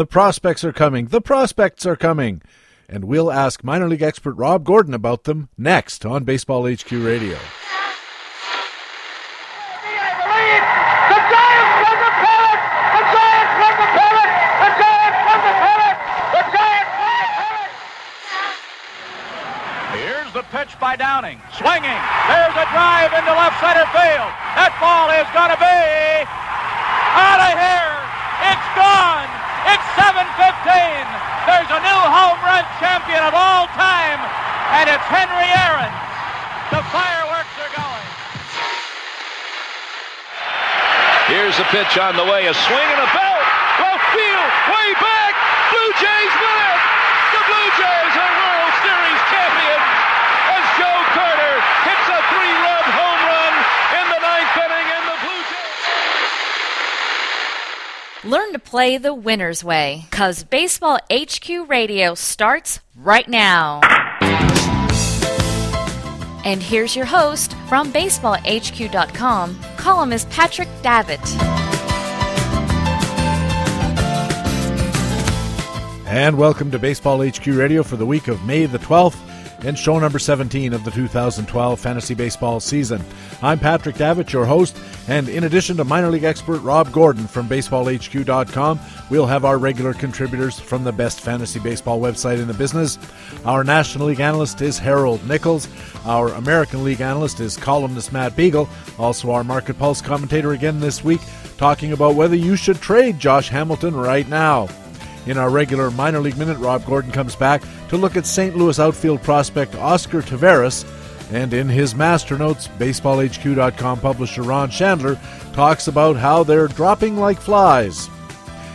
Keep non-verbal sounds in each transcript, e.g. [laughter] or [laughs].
The prospects are coming. The prospects are coming. And we'll ask minor league expert Rob Gordon about them next on Baseball HQ Radio. Here's the pitch by Downing. Swinging. There's a drive into left center field. That ball is going to be out of here. It's gone. It's 7:15. There's a new home run champion of all time, and it's Henry Aaron. The fireworks are going. Here's the pitch on the way. A swing and a belt. Left field. Way back. Blue Jays win it. The Blue Jays are World Series champions as Joe Carter hits a three-run home run in the ninth inning and the Blue Jays. Learn to play the winner's way, cause Baseball HQ Radio starts right now. And here's your host from BaseballHQ.com, columnist Patrick Davitt. And welcome to Baseball HQ Radio for the week of May the 12th and show number 17 of the 2012 fantasy baseball season. I'm Patrick Davitt, your host, and in addition to minor league expert Rob Gordon from BaseballHQ.com, we'll have our regular contributors from the best fantasy baseball website in the business. Our National League analyst is Harold Nichols. Our American League analyst is columnist Matt Beagle. Also, our Market Pulse commentator again this week, talking about whether you should trade Josh Hamilton right now. In our regular minor league minute, Rob Gordon comes back to look at St. Louis outfield prospect Oscar Taveras. And in his master notes, BaseballHQ.com publisher Ron Shandler talks about how they're dropping like flies.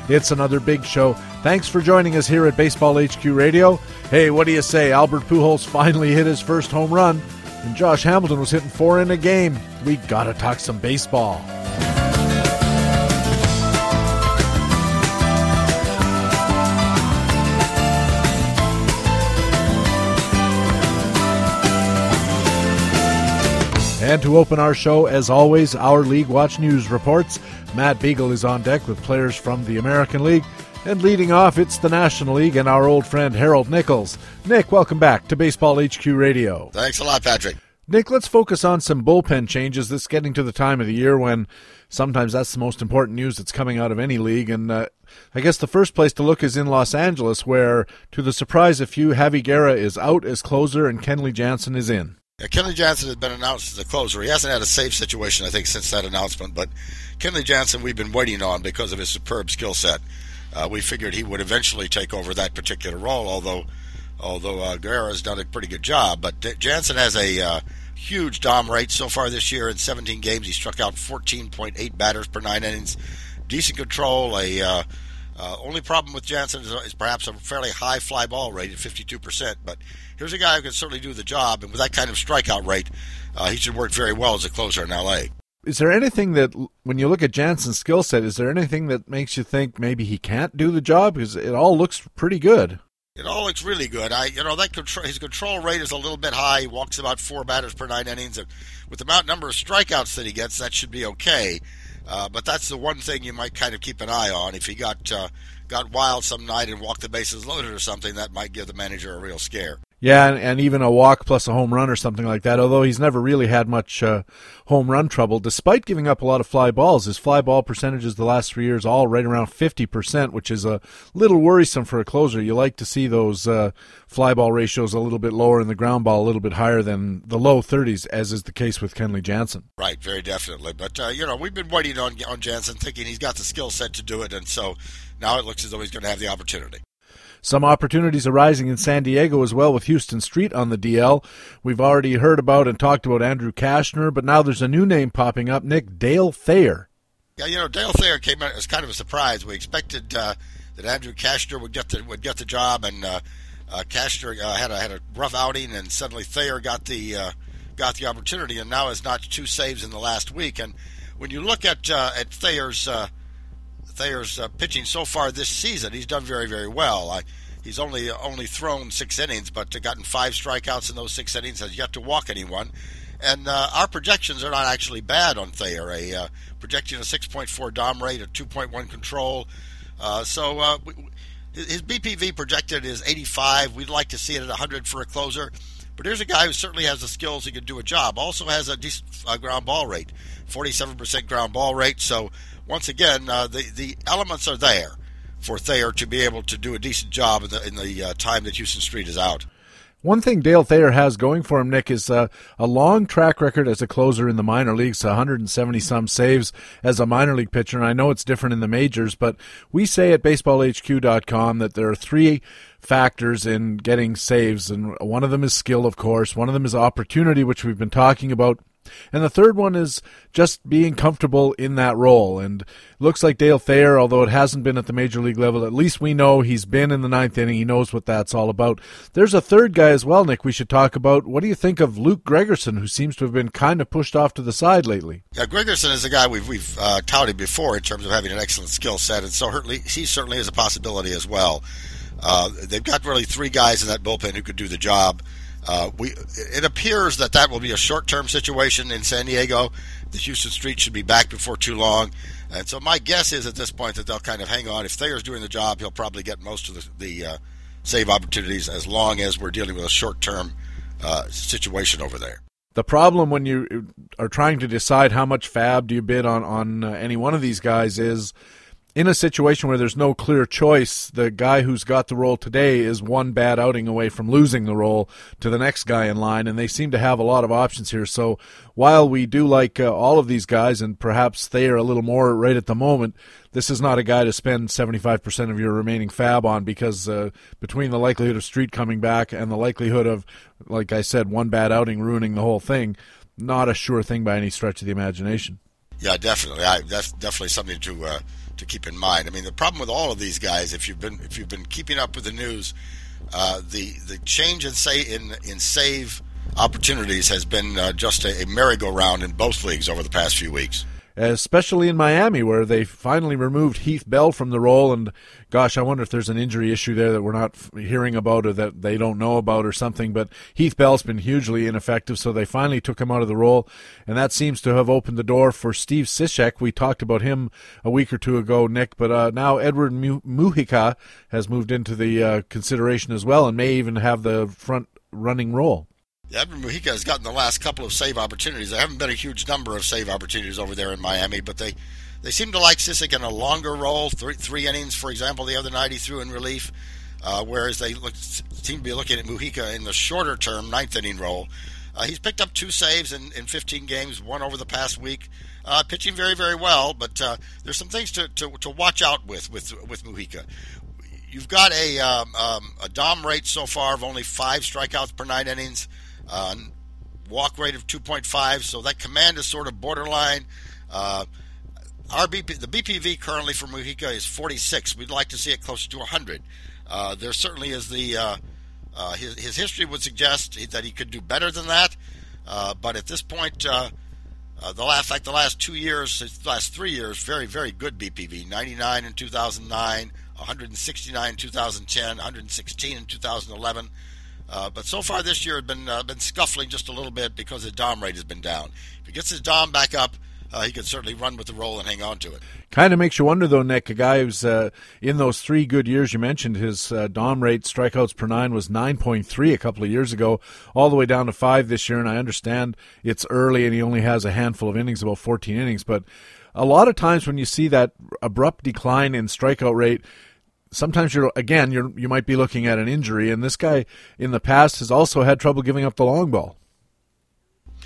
It's another big show. Thanks for joining us here at Baseball HQ Radio. Hey, what do you say? Albert Pujols finally hit his first home run, and Josh Hamilton was hitting four in a game. We gotta talk some baseball. And to open our show, as always, our League Watch News reports. Matt Beagle is on deck with players from the American League. And leading off, it's the National League and our old friend Harold Nichols. Nick, welcome back to Baseball HQ Radio. Thanks a lot, Patrick. Nick, let's focus on some bullpen changes. This getting to the time of the year when sometimes that's the most important news that's coming out of any league. And uh, I guess the first place to look is in Los Angeles, where, to the surprise of few, Javy Guerra is out as closer and Kenley Jansen is in. Yeah, Kenley Jansen has been announced as the closer. He hasn't had a safe situation, I think, since that announcement. But Kenley Jansen, we've been waiting on because of his superb skill set. Uh, we figured he would eventually take over that particular role, although although uh, Guerra has done a pretty good job. But D- Jansen has a uh, huge dom rate so far this year. In 17 games, he struck out 14.8 batters per nine innings. Decent control. A uh, uh, only problem with Jansen is, is perhaps a fairly high fly ball rate at 52%. But here's a guy who can certainly do the job, and with that kind of strikeout rate, uh, he should work very well as a closer in LA. Is there anything that, when you look at Jansen's skill set, is there anything that makes you think maybe he can't do the job? Because it all looks pretty good. It all looks really good. I, you know, that control, his control rate is a little bit high. He walks about four batters per nine innings, and with the amount number of strikeouts that he gets, that should be okay. Uh, but that's the one thing you might kind of keep an eye on. If he got uh, got wild some night and walked the bases loaded or something, that might give the manager a real scare. Yeah, and, and even a walk plus a home run or something like that. Although he's never really had much uh, home run trouble, despite giving up a lot of fly balls. His fly ball percentages the last three years all right around fifty percent, which is a little worrisome for a closer. You like to see those uh, fly ball ratios a little bit lower and the ground ball a little bit higher than the low thirties, as is the case with Kenley Jansen. Right, very definitely. But uh, you know, we've been waiting on on Jansen, thinking he's got the skill set to do it, and so now it looks as though he's going to have the opportunity. Some opportunities arising in San Diego as well with Huston Street on the DL. We've already heard about and talked about Andrew Cashner, but now there's a new name popping up, Nick Dale Thayer. Yeah, you know, Dale Thayer came out as kind of a surprise. We expected uh, that Andrew Cashner would get the would get the job, and uh, uh, Cashner uh, had a had a rough outing, and suddenly Thayer got the uh, got the opportunity, and now has notched two saves in the last week. And when you look at uh, at Thayer's Thayer's uh, pitching so far this season, he's done very very well. I, he's only only thrown six innings, but gotten five strikeouts in those six innings. Has yet to walk anyone. And uh, our projections are not actually bad on Thayer. A uh, projection of 6.4 dom rate, a 2.1 control. Uh, so uh, we, his BPV projected is 85. We'd like to see it at 100 for a closer. But here's a guy who certainly has the skills. He can do a job. Also has a decent uh, ground ball rate, 47% ground ball rate. So once again, uh, the the elements are there for Thayer to be able to do a decent job in the in the uh, time that Huston Street is out. One thing Dale Thayer has going for him, Nick, is uh, a long track record as a closer in the minor leagues, 170 some saves as a minor league pitcher. And I know it's different in the majors, but we say at baseballhq.com that there are three factors in getting saves, and one of them is skill, of course. One of them is opportunity, which we've been talking about and the third one is just being comfortable in that role. And looks like Dale Thayer, although it hasn't been at the major league level, at least we know he's been in the ninth inning. He knows what that's all about. There's a third guy as well, Nick, we should talk about. What do you think of Luke Gregerson, who seems to have been kind of pushed off to the side lately? Yeah, Gregerson is a guy we've, we've uh, touted before in terms of having an excellent skill set, and so he certainly is a possibility as well. Uh, they've got really three guys in that bullpen who could do the job. Uh, we it appears that that will be a short-term situation in San Diego. The Huston Street should be back before too long, and so my guess is at this point that they'll kind of hang on. If Thayer's doing the job, he'll probably get most of the, the uh, save opportunities as long as we're dealing with a short-term uh, situation over there. The problem when you are trying to decide how much FAAB do you bid on on uh, any one of these guys is in a situation where there's no clear choice, the guy who's got the role today is one bad outing away from losing the role to the next guy in line, and they seem to have a lot of options here. So while we do like uh, all of these guys, and perhaps they are a little more right at the moment, this is not a guy to spend 75% of your remaining FAAB on because uh, between the likelihood of Street coming back and the likelihood of, like I said, one bad outing ruining the whole thing, not a sure thing by any stretch of the imagination. Yeah, definitely. I, that's definitely something to. Uh to keep in mind. I mean, the problem with all of these guys, if you've been if you've been keeping up with the news, uh, the the change in say in in save opportunities has been uh, just a, a merry-go-round in both leagues over the past few weeks especially in Miami, where they finally removed Heath Bell from the role. And gosh, I wonder if there's an injury issue there that we're not hearing about or that they don't know about or something. But Heath Bell's been hugely ineffective, so they finally took him out of the role, and that seems to have opened the door for Steve Cishek. We talked about him a week or two ago, Nick, but uh, now Edward Mujica has moved into the uh, consideration as well, and may even have the front running role. Edwin Mujica has gotten the last couple of save opportunities. There haven't been a huge number of save opportunities over there in Miami, but they, they seem to like Cishek in a longer role, three, three innings, for example, the other night he threw in relief, uh, whereas they look, seem to be looking at Mujica in the shorter term, ninth inning role. Uh, he's picked up two saves in, in 15 games, one over the past week. Uh, pitching very, very well, but uh, there's some things to, to, to watch out with with with Mujica. You've got a um, um, a Dom rate so far of only five strikeouts per nine innings. Uh, walk rate of 2.5, so that command is sort of borderline. Uh, our BP, the BPV currently for Mujica is 46. We'd like to see it closer to 100. Uh, there certainly is the uh, uh, his, his history would suggest that he could do better than that, uh, but at this point, uh, the last like the last two years, the last three years, very very good BPV. 99 in 2009, 169 in 2010, 116 in 2011. Uh, but so far this year, has been uh, been scuffling just a little bit because his dom rate has been down. If he gets his dom back up, uh, he could certainly run with the role and hang on to it. Kind of makes you wonder, though, Nick. A guy who's uh, in those three good years you mentioned, his uh, dom rate, strikeouts per nine, was 9.3 a couple of years ago, all the way down to five this year. And I understand it's early and he only has a handful of innings, about 14 innings. But a lot of times when you see that abrupt decline in strikeout rate, sometimes you're again you're you might be looking at an injury, and this guy in the past has also had trouble giving up the long ball.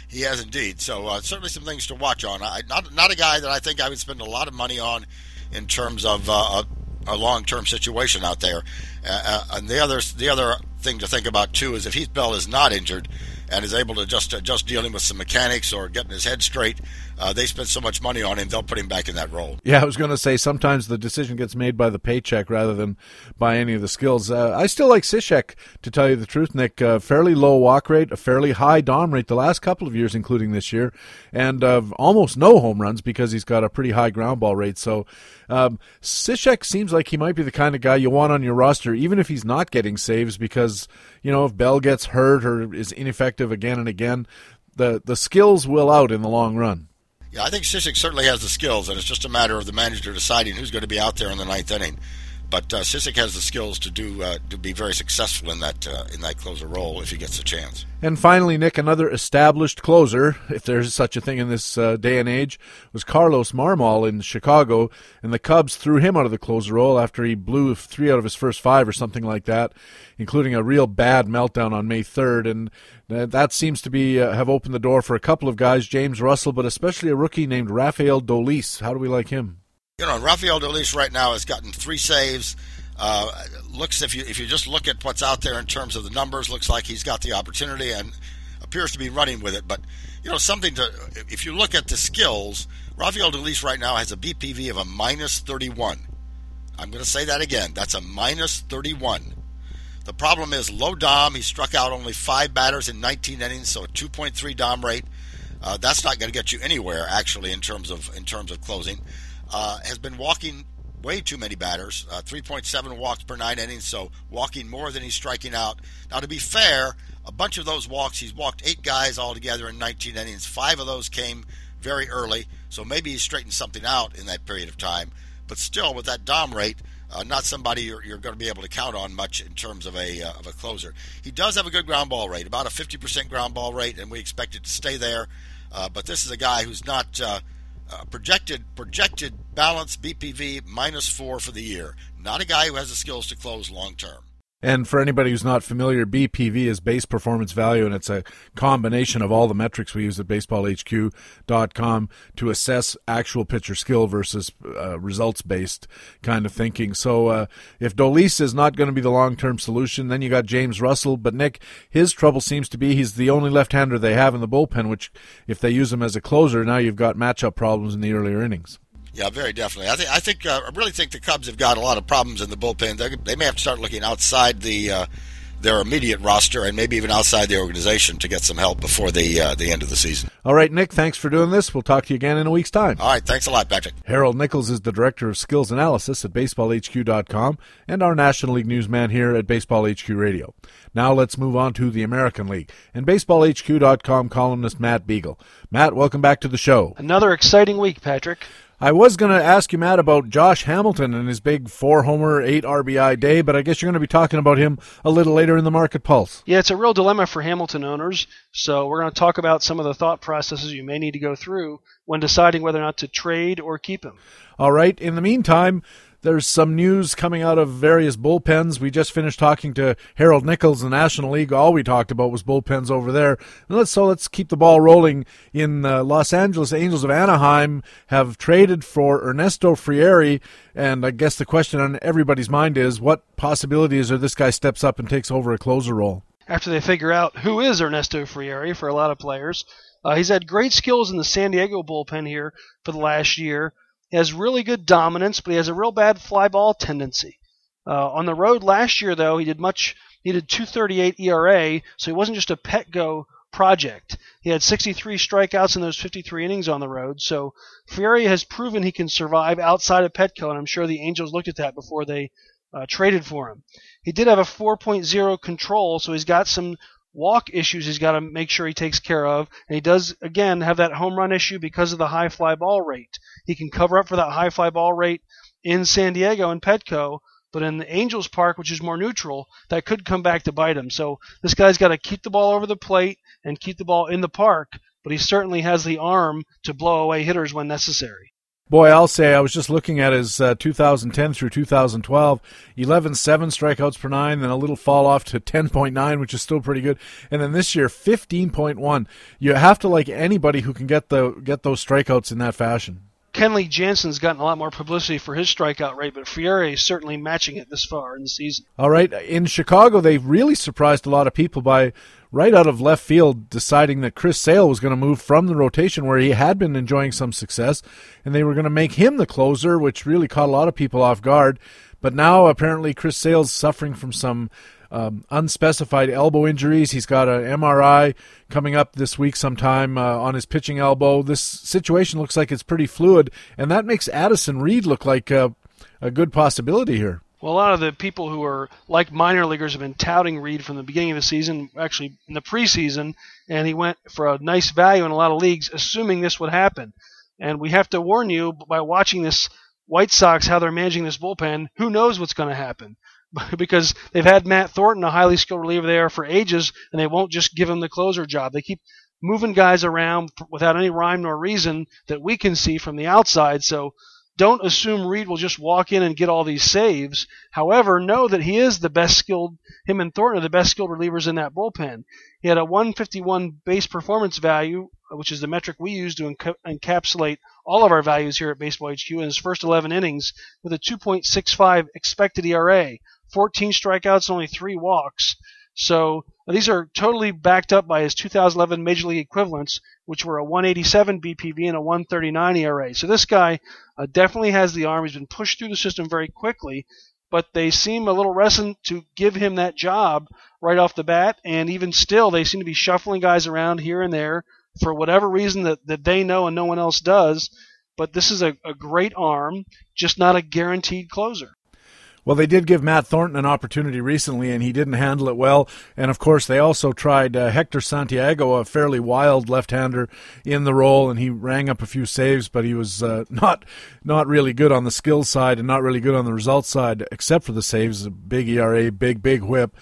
He has indeed. So uh, certainly some things to watch on. I, not not a guy that I think I would spend a lot of money on in terms of uh, a, a long term situation out there. Uh, uh, and the other the other thing to think about too is if Heath Bell is not injured and is able to just uh, just dealing with some mechanics or getting his head straight, uh, they spent so much money on him, they'll put him back in that role. Yeah, I was going to say sometimes the decision gets made by the paycheck rather than by any of the skills. Uh, I still like Cishek, to tell you the truth, Nick. Uh, fairly low walk rate, a fairly high dom rate the last couple of years, including this year, and uh, almost no home runs because he's got a pretty high ground ball rate. So um, Cishek seems like he might be the kind of guy you want on your roster, even if he's not getting saves, because you know if Bell gets hurt or is ineffective again and again, the the skills will out in the long run. Yeah, I think Cishek certainly has the skills, and it's just a matter of the manager deciding who's going to be out there in the ninth inning. But uh, has the skills to do uh, to be very successful in that uh, in that closer role if he gets a chance. And finally, Nick, another established closer, if there's such a thing in this uh, day and age, was Carlos Marmol in Chicago, and the Cubs threw him out of the closer role after he blew three out of his first five or something like that, including a real bad meltdown on May 3rd. And that seems to be uh, have opened the door for a couple of guys, James Russell, but especially a rookie named Rafael Dolis. How do we like him? You know, Rafael Dolis right now has gotten three saves. Uh, looks if you if you just look at what's out there in terms of the numbers, looks like he's got the opportunity and appears to be running with it. But you know, something to if you look at the skills, Rafael Dolis right now has a BPV of a minus 31. I'm going to say that again. That's a minus 31. The problem is low dom. He struck out only five batters in 19 innings, so a 2.3 dom rate. Uh, that's not going to get you anywhere actually in terms of in terms of closing uh, has been walking way too many batters, uh, 3.7 walks per nine innings, so walking more than he's striking out. Now, to be fair, a bunch of those walks, he's walked eight guys altogether in 19 innings. Five of those came very early, so maybe he's straightened something out in that period of time. But still, with that dom rate, uh, not somebody you're, you're, going to be able to count on much in terms of a uh, of a closer. He does have a good ground ball rate, about a 50% ground ball rate, and we expect it to stay there. Uh, but this is a guy who's not uh, projected projected balance BPV minus four for the year. Not a guy who has the skills to close long term. And for anybody who's not familiar, BPV is base performance value, and it's a combination of all the metrics we use at baseballhq.com to assess actual pitcher skill versus uh, results based kind of thinking. So uh, if Dolis is not going to be the long term solution, then you got James Russell. But Nick, his trouble seems to be he's the only left hander they have in the bullpen, which if they use him as a closer, now you've got matchup problems in the earlier innings. Yeah, very definitely. I think I think uh, I really think the Cubs have got a lot of problems in the bullpen. They, they may have to start looking outside the uh, their immediate roster and maybe even outside the organization to get some help before the uh, the end of the season. All right, Nick. Thanks for doing this. We'll talk to you again in a week's time. All right. Thanks a lot, Patrick. Harold Nichols is the director of skills analysis at BaseballHQ.com and our National League newsman here at Baseball HQ Radio. Now let's move on to the American League and BaseballHQ.com columnist Matt Beagle. Matt, welcome back to the show. Another exciting week, Patrick. I was going to ask you, Matt, about Josh Hamilton and his big four homer, eight RBI day, but I guess you're going to be talking about him a little later in the Market Pulse. Yeah, it's a real dilemma for Hamilton owners. So we're going to talk about some of the thought processes you may need to go through when deciding whether or not to trade or keep him. All right. In the meantime, there's some news coming out of various bullpens. We just finished talking to Harold Nichols, the National League. All we talked about was bullpens over there. And let's so let's keep the ball rolling. In uh, Los Angeles, Angels of Anaheim have traded for Ernesto Frieri, and I guess the question on everybody's mind is, what possibilities are this guy steps up and takes over a closer role? After they figure out who is Ernesto Frieri for a lot of players, uh, he's had great skills in the San Diego bullpen here for the last year. He has really good dominance, but he has a real bad fly ball tendency. Uh, on the road last year, though, he did much. He did 238 ERA, so he wasn't just a Petco project. He had 63 strikeouts in those 53 innings on the road. So Frieri has proven he can survive outside of Petco, and I'm sure the Angels looked at that before they uh, traded for him. He did have a 4.0 control, so he's got some walk issues he's got to make sure he takes care of. And he does, again, have that home run issue because of the high fly ball rate. He can cover up for that high fly ball rate in San Diego and Petco, but in the Angels Park, which is more neutral, that could come back to bite him. So this guy's got to keep the ball over the plate and keep the ball in the park, but he certainly has the arm to blow away hitters when necessary. Boy, I'll say I was just looking at his uh, 2010 through 2012, 11 7 strikeouts per nine, then a little fall off to 10.9, which is still pretty good. And then this year, 15.1. You have to like anybody who can get the get those strikeouts in that fashion. Kenley Jansen's gotten a lot more publicity for his strikeout rate, but Frieri is certainly matching it this far in the season. All right. In Chicago, they really surprised a lot of people by right out of left field deciding that Chris Sale was going to move from the rotation where he had been enjoying some success, and they were going to make him the closer, which really caught a lot of people off guard. But now apparently Chris Sale's suffering from some um, unspecified elbow injuries. He's got an MRI coming up this week sometime uh, on his pitching elbow. This situation looks like it's pretty fluid, and that makes Addison Reed look like a, a good possibility here. Well, a lot of the people who are like minor leaguers have been touting Reed from the beginning of the season, actually in the preseason, and he went for a nice value in a lot of leagues, assuming this would happen. And we have to warn you by watching this White Sox, how they're managing this bullpen, who knows what's going to happen? [laughs] because they've had Matt Thornton, a highly skilled reliever there for ages, and they won't just give him the closer job. They keep moving guys around without any rhyme nor reason that we can see from the outside. So don't assume Reed will just walk in and get all these saves. However, know that he is the best skilled, him and Thornton are the best skilled relievers in that bullpen. He had a 151 base performance value, which is the metric we use to enca- encapsulate all of our values here at Baseball HQ in his first 11 innings with a 2.65 expected ERA, 14 strikeouts, only three walks. So these are totally backed up by his 2011 Major League equivalents, which were a 187 BPV and a 139 ERA. So this guy uh, definitely has the arm. He's been pushed through the system very quickly, but they seem a little reticent to give him that job right off the bat. And even still, they seem to be shuffling guys around here and there for whatever reason that, that they know and no one else does. But this is a, a great arm, just not a guaranteed closer. Well, they did give Matt Thornton an opportunity recently, and he didn't handle it well. And of course, they also tried uh, Hector Santiago, a fairly wild left-hander, in the role, and he rang up a few saves, but he was uh, [laughs] not not really good on the skill side and not really good on the results side, except for the saves. Big ERA, big big WHIP.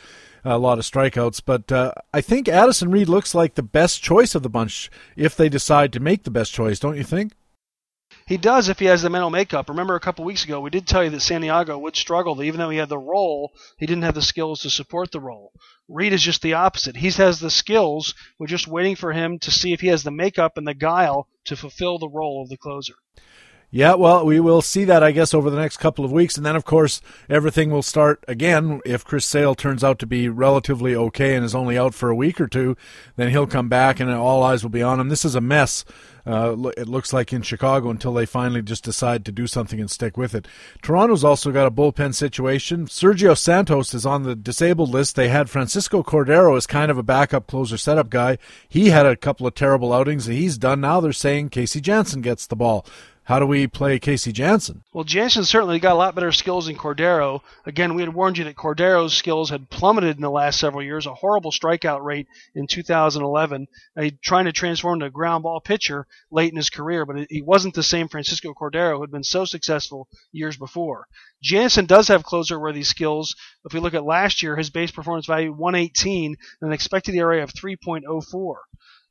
A lot of strikeouts, but uh, I think Addison Reed looks like the best choice of the bunch if they decide to make the best choice, don't you think? He does if he has the mental makeup. Remember a couple weeks ago, we did tell you that Santiago would struggle. Even though he had the role, he didn't have the skills to support the role. Reed is just the opposite. He has the skills. We're just waiting for him to see if he has the makeup and the guile to fulfill the role of the closer. Yeah, well, we will see that, I guess, over the next couple of weeks. And then, of course, everything will start again. If Chris Sale turns out to be relatively okay and is only out for a week or two, then he'll come back and all eyes will be on him. This is a mess. Uh, it looks like in Chicago until they finally just decide to do something and stick with it. Toronto's also got a bullpen situation. Sergio Santos is on the disabled list. They had Francisco Cordero as kind of a backup closer setup guy. He had a couple of terrible outings. And he's done now. They're saying Casey Janssen gets the ball. How do we play Casey Janssen? Well, Janssen certainly got a lot better skills than Cordero. Again, we had warned you that Cordero's skills had plummeted in the last several years, a horrible strikeout rate in 2011. Trying to transform into a ground ball pitcher late in his career, but he wasn't the same Francisco Cordero who had been so successful years before. Janssen does have closer worthy skills. If we look at last year, his base performance value 118 and an expected ERA of 3.04.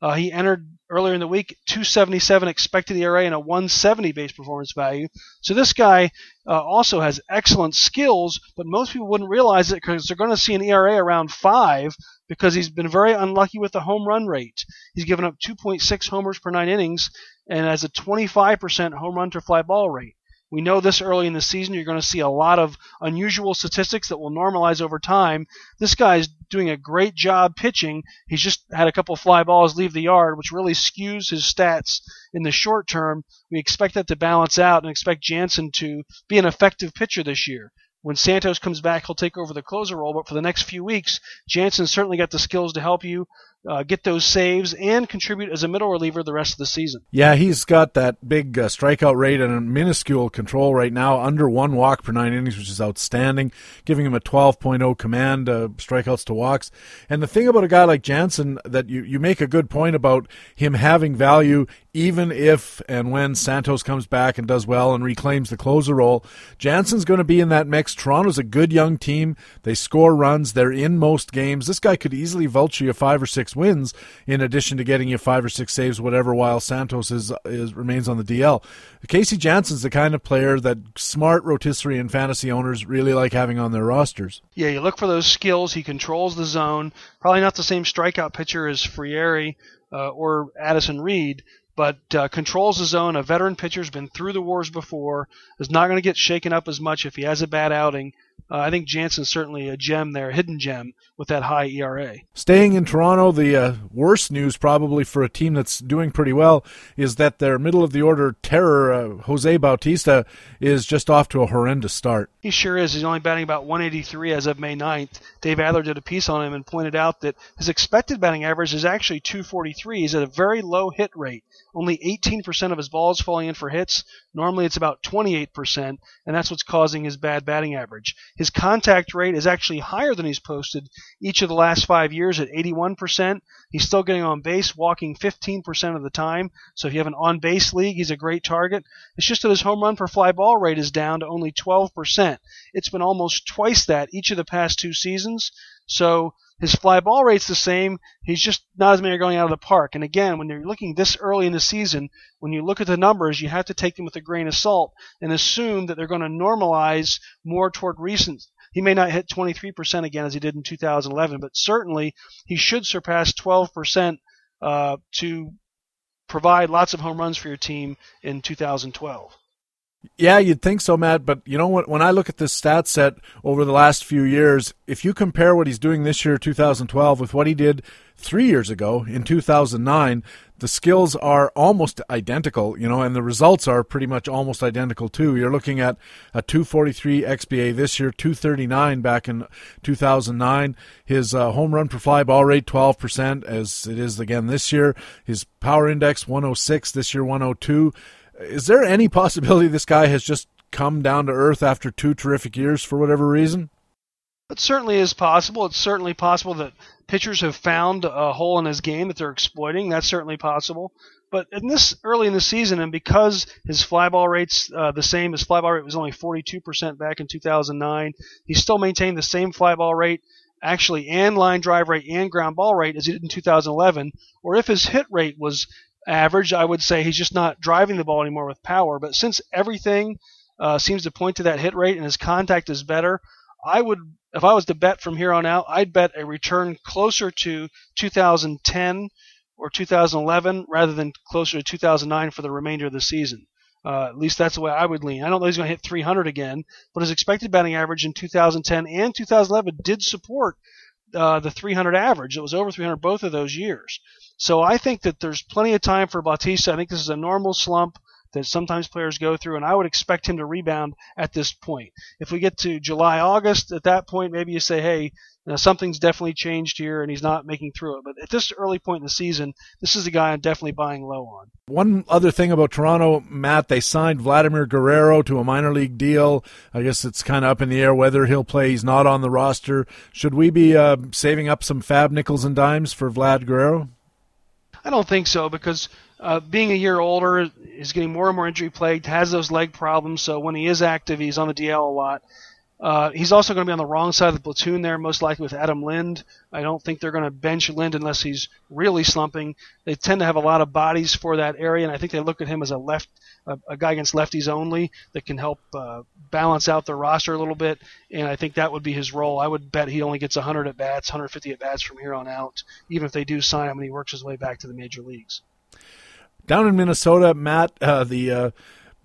Uh, he entered earlier in the week 277 expected ERA and a 170 base performance value. So this guy uh, also has excellent skills, but most people wouldn't realize it because they're going to see an ERA around five because he's been very unlucky with the home run rate. He's given up 2.6 homers per nine innings and has a 25% home run to fly ball rate. We know this early in the season. You're going to see a lot of unusual statistics that will normalize over time. This guy's doing a great job pitching. He's just had a couple fly balls leave the yard, which really skews his stats in the short term. We expect that to balance out and expect Janssen to be an effective pitcher this year. When Santos comes back, he'll take over the closer role. But for the next few weeks, Janssen certainly got the skills to help you uh, get those saves and contribute as a middle reliever the rest of the season. Yeah, he's got that big uh, strikeout rate and a minuscule control right now, under one walk per nine innings, which is outstanding, giving him a 12.0 command, uh, strikeouts to walks. And the thing about a guy like Janssen that you, you make a good point about him having value even if and when Santos comes back and does well and reclaims the closer role, Janssen's going to be in that mix. Toronto's a good young team. They score runs. They're in most games. This guy could easily vulture you five or six wins in addition to getting you five or six saves, whatever, while Santos is, is remains on the DL. Casey Janssen's the kind of player that smart rotisserie and fantasy owners really like having on their rosters. Yeah, you look for those skills. He controls the zone. Probably not the same strikeout pitcher as Frieri uh, or Addison Reed, but uh, controls the zone. A veteran pitcher's been through the wars before, is not going to get shaken up as much if he has a bad outing. Uh, I think Janssen's certainly a gem there, a hidden gem with that high ERA. Staying in Toronto, the uh, worst news probably for a team that's doing pretty well is that their middle of the order terror, uh, Jose Bautista, is just off to a horrendous start. He sure is. He's only batting about 183 as of May 9th. Dave Adler did a piece on him and pointed out that his expected batting average is actually 243. He's at a very low hit rate. Only 18% of his balls falling in for hits. Normally it's about 28%, and that's what's causing his bad batting average. His contact rate is actually higher than he's posted each of the last five years at 81%. He's still getting on base, walking 15% of the time. So if you have an on base league, he's a great target. It's just that his home run per fly ball rate is down to only 12%. It's been almost twice that each of the past two seasons. So his fly ball rate's the same. He's just not as many are going out of the park. And again, when you're looking this early in the season, when you look at the numbers, you have to take them with a grain of salt and assume that they're going to normalize more toward recent. He may not hit 23% again as he did in 2011, but certainly he should surpass 12% uh, to provide lots of home runs for your team in 2012. Yeah, you'd think so, Matt. But you know what? When I look at this stat set over the last few years, if you compare what he's doing this year, 2012, with what he did three years ago in 2009, the skills are almost identical, you know, and the results are pretty much almost identical too. You're looking at a 243 XBA this year, 239 back in 2009. His uh, home run per fly ball rate 12% as it is again this year. His power index 106 this year, 102. Is there any possibility this guy has just come down to earth after two terrific years for whatever reason? It certainly is possible. It's certainly possible that pitchers have found a hole in his game that they're exploiting. That's certainly possible. But in this early in the season, and because his fly ball rate's uh, the same, his fly ball rate was only 42% back in 2009. He still maintained the same fly ball rate, actually, and line drive rate and ground ball rate as he did in 2011. Or if his hit rate was average. I would say he's just not driving the ball anymore with power. But since everything uh, seems to point to that hit rate and his contact is better, I would, if I was to bet from here on out, I'd bet a return closer to 2010 or 2011 rather than closer to 2009 for the remainder of the season. Uh, at least that's the way I would lean. I don't know he's going to hit 300 again, but his expected batting average in 2010 and 2011 did support uh, the 300 average. It was over 300 both of those years. So I think that there's plenty of time for Bautista. I think this is a normal slump that sometimes players go through, and I would expect him to rebound at this point. If we get to July, August, at that point, maybe you say, hey, you know, something's definitely changed here, and he's not making through it. But at this early point in the season, this is a guy I'm definitely buying low on. One other thing about Toronto, Matt, they signed Vladimir Guerrero to a minor league deal. I guess it's kind of up in the air whether he'll play. He's not on the roster. Should we be uh, saving up some FAAB nickels and dimes for Vlad Guerrero? I don't think so because uh, being a year older, is getting more and more injury plagued, has those leg problems. So when he is active, he's on the DL a lot. Uh, he's also going to be on the wrong side of the platoon there, most likely with Adam Lind. I don't think they're going to bench Lind unless he's really slumping. They tend to have a lot of bodies for that area, and I think they look at him as a left, a, a guy against lefties only that can help uh, balance out their roster a little bit. And I think that would be his role. I would bet he only gets 100 at bats, 150 at bats from here on out, even if they do sign him and he works his way back to the major leagues. Down in Minnesota, Matt, uh, the uh,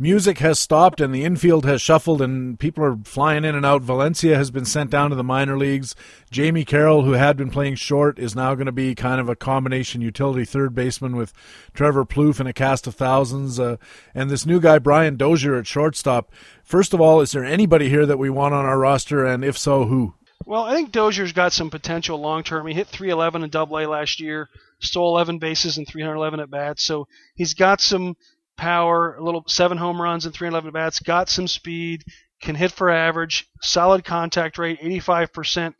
music has stopped and the infield has shuffled and people are flying in and out. Valencia has been sent down to the minor leagues. Jamey Carroll, who had been playing short, is now going to be kind of a combination utility third baseman with Trevor Plouffe and a cast of thousands. Uh, and this new guy, Brian Dozier, at shortstop. First of all, is there anybody here that we want on our roster? And if so, who? Well, I think Dozier's got some potential long term. He hit 311 in Double A last year, stole 11 bases and 311 at bats, so he's got some power, a little seven home runs and 311 at bats, got some speed, can hit for average, solid contact rate, 85%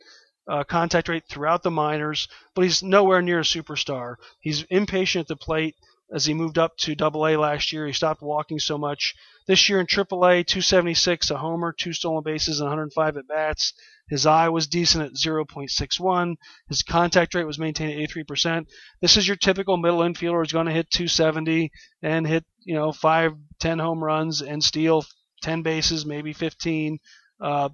uh, contact rate throughout the minors, but he's nowhere near a superstar. He's impatient at the plate as he moved up to Double A last year. He stopped walking so much. This year in Triple A, 276, a homer, two stolen bases, and 105 at bats. His eye was decent at 0.61. His contact rate was maintained at 83%. This is your typical middle infielder who's going to hit 270 and hit, you know, five, 10 home runs and steal 10 bases, maybe 15. Uh,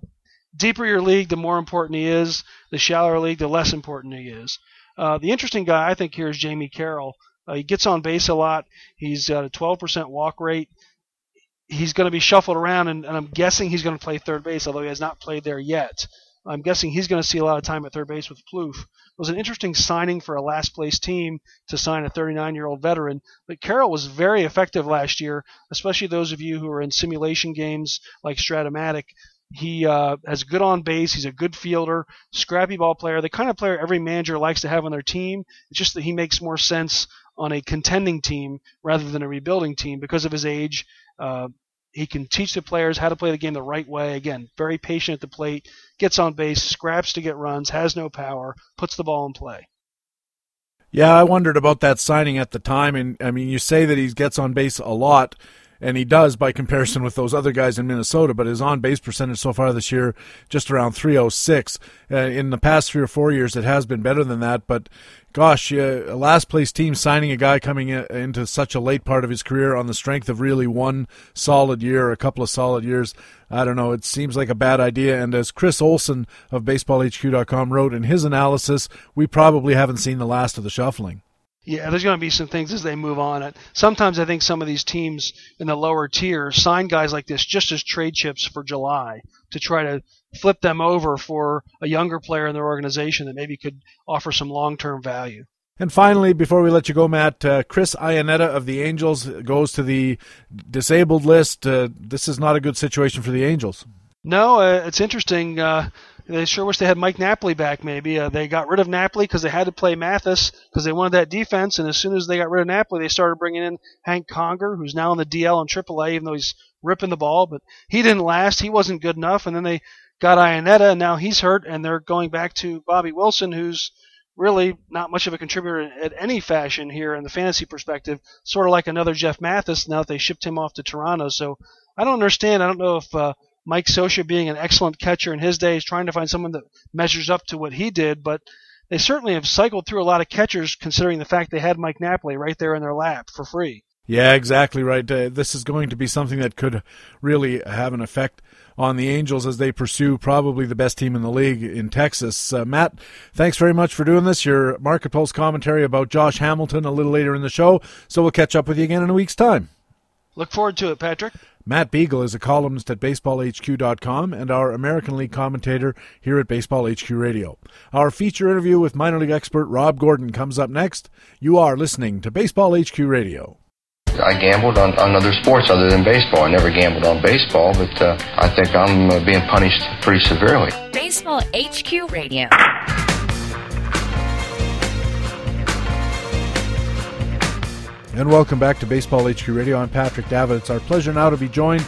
deeper your league, the more important he is. The shallower league, the less important he is. Uh, the interesting guy I think here is Jamey Carroll. Uh, he gets on base a lot. He's got a 12% walk rate he's going to be shuffled around, and, and, I'm guessing he's going to play third base, although he has not played there yet. I'm guessing he's going to see a lot of time at third base with Plouffe. It was an interesting signing for a last place team to sign a 39 year old veteran, but Carroll was very effective last year, especially those of you who are in simulation games like Strat-O-Matic. He uh, has good on base. He's a good fielder, scrappy ball player, the kind of player every manager likes to have on their team. It's just that he makes more sense on a contending team rather than a rebuilding team because of his age uh, he can teach the players how to play the game the right way. Again, very patient at the plate, gets on base, scraps to get runs, has no power, puts the ball in play. Yeah, I wondered about that signing at the time, and I mean, you say that he gets on base a lot, and he does by comparison with those other guys in Minnesota. But his on base percentage so far this year just around 306. Uh, in the past three or four years, it has been better than that. But gosh, uh, a last place team signing a guy coming in, into such a late part of his career on the strength of really one solid year, a couple of solid years. I don't know. It seems like a bad idea. And as Chris Olson of BaseballHQ.com wrote in his analysis, we probably haven't seen the last of the shuffling. Yeah, there's going to be some things as they move on. Sometimes I think some of these teams in the lower tier sign guys like this just as trade chips for July to try to flip them over for a younger player in their organization that maybe could offer some long-term value. And finally, before we let you go, Matt, uh, Chris Iannetta of the Angels goes to the disabled list. Uh, this is not a good situation for the Angels. No, uh, it's interesting. Uh, they sure wish they had Mike Napoli back. Maybe uh, they got rid of Napoli because they had to play Mathis because they wanted that defense. And as soon as they got rid of Napoli, they started bringing in Hank Conger, who's now in the DL and AAA, even though he's ripping the ball. But he didn't last. He wasn't good enough. And then they got Iannetta, and now he's hurt. And they're going back to Bobby Wilson, who's really not much of a contributor at any fashion here in the fantasy perspective. Sort of like another Jeff Mathis now that they shipped him off to Toronto. So I don't understand. I don't know if uh, Mike Scioscia being an excellent catcher in his day days, trying to find someone that measures up to what he did, but they certainly have cycled through a lot of catchers considering the fact they had Mike Napoli right there in their lap for free. Yeah, exactly right. Uh, this is going to be something that could really have an effect on the Angels as they pursue probably the best team in the league in Texas. Uh, Matt, thanks very much for doing this. Your Market Pulse commentary about Josh Hamilton a little later in the show. So we'll catch up with you again in a week's time. Look forward to it, Patrick. Matt Beagle is a columnist at baseballhq.com and our American League commentator here at Baseball HQ Radio. Our feature interview with minor league expert Rob Gordon comes up next. You are listening to Baseball HQ Radio. I gambled on, on other sports other than baseball. I never gambled on baseball, but uh, I think I'm uh, being punished pretty severely. Baseball HQ Radio. And welcome back to Baseball HQ Radio. I'm Patrick Davitt. It's our pleasure now to be joined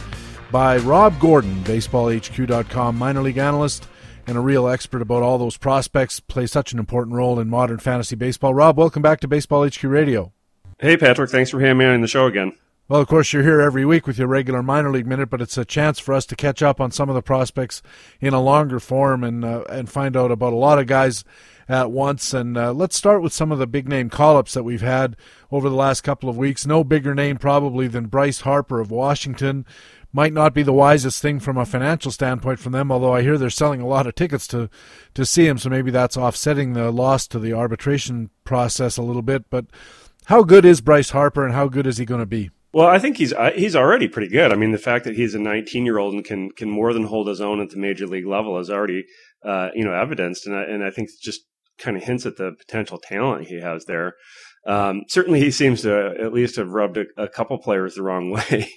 by Rob Gordon, BaseballHQ.com minor league analyst and a real expert about all those prospects, play such an important role in modern fantasy baseball. Rob, welcome back to Baseball HQ Radio. Hey, Patrick. Thanks for having me on the show again. Well, of course, you're here every week with your regular minor league minute, but it's a chance for us to catch up on some of the prospects in a longer form and uh, and find out about a lot of guys at once. And uh, let's start with some of the big name call ups that we've had over the last couple of weeks. No bigger name probably than Bryce Harper of Washington. Might not be the wisest thing from a financial standpoint from them, although I hear they're selling a lot of tickets to, to see him, so maybe that's offsetting the loss to the arbitration process a little bit. But how good is Bryce Harper and how good is he going to be? Well, I think he's uh, he's already pretty good. I mean, the fact that he's a 19 year old and can can more than hold his own at the major league level is already uh, you know evidenced, and I, and I think just kind of hints at the potential talent he has there. Um, certainly, he seems to at least have rubbed a, a couple players the wrong [laughs] way,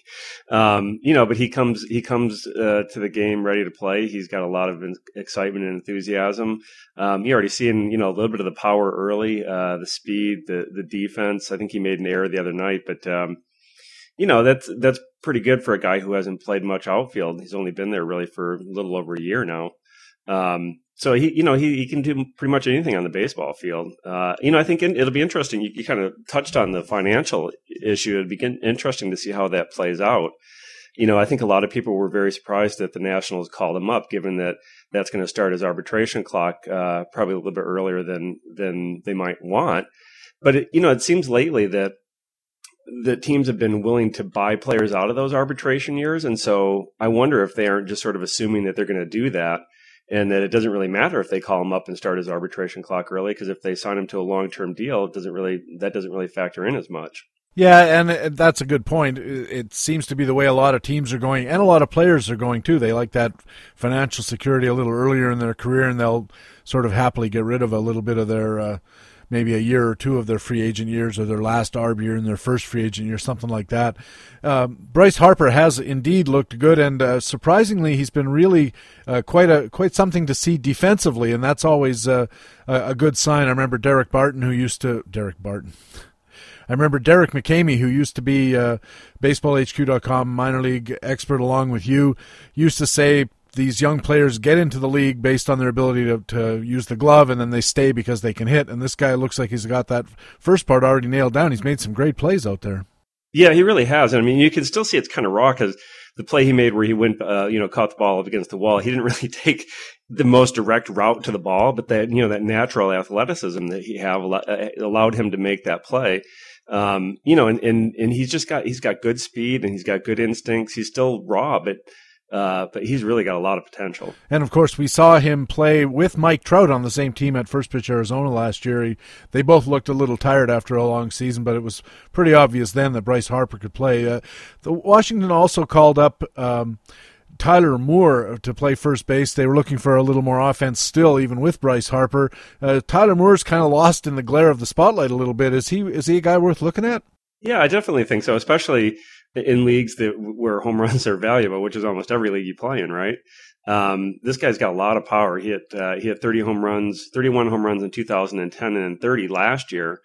um, you know. But he comes he comes uh, to the game ready to play. He's got a lot of excitement and enthusiasm. Um, you already seeing you know a little bit of the power early, uh, the speed, the the defense. I think he made an error the other night, but um, you know that's that's pretty good for a guy who hasn't played much outfield. He's only been there really for a little over a year now. Um, so he, you know, he, he can do pretty much anything on the baseball field. Uh, you know, I think it'll be interesting. You, you, kind of touched on the financial issue. It'd be interesting to see how that plays out. You know, I think a lot of people were very surprised that the Nationals called him up, given that that's going to start his arbitration clock uh, probably a little bit earlier than than they might want. But it, you know, it seems lately that the teams have been willing to buy players out of those arbitration years, and so I wonder if they aren't just sort of assuming that they're going to do that and that it doesn't really matter if they call him up and start his arbitration clock early because if they sign him to a long term deal, it doesn't really that doesn't really factor in as much. Yeah, and that's a good point. It seems to be the way a lot of teams are going, and a lot of players are going too. They like that financial security a little earlier in their career, and they'll sort of happily get rid of a little bit of their uh, maybe a year or two of their free agent years or their last ARB year and their first free agent year, something like that. Um, Bryce Harper has indeed looked good, and uh, surprisingly, he's been really uh, quite a quite something to see defensively, and that's always uh, a, a good sign. I remember Derek Barton, who used to Derek Barton. I remember Deric McKamey, who used to be uh, BaseballHQ.com minor league expert along with you, used to say these young players get into the league based on their ability to, to use the glove and then they stay because they can hit. And this guy looks like he's got that first part already nailed down. He's made some great plays out there. Yeah, he really has. And I mean, you can still see it's kind of raw because the play he made where he went, uh, you know, caught the ball up against the wall, he didn't [laughs] really take the most direct route to the ball, but that, you know, that natural athleticism that he have uh, allowed him to make that play. Um, you know, and, and, and he's just got, he's got good speed and he's got good instincts. He's still raw, but uh, but he's really got a lot of potential. And of course, we saw him play with Mike Trout on the same team at First Pitch Arizona last year. He, they both looked a little tired after a long season, but it was pretty obvious then that Bryce Harper could play. Uh, the Washington also called up. Um, Tyler Moore to play first base. They were looking for a little more offense still, even with Bryce Harper. Uh, Tyler Moore's kind of lost in the glare of the spotlight a little bit. Is he is he a guy worth looking at? Yeah, I definitely think so, especially in leagues that where home runs are valuable, which is almost every league you play in, right? Um, this guy's got a lot of power. He hit uh, he hit 30 home runs, 31 home runs in 2010, and 30 last year.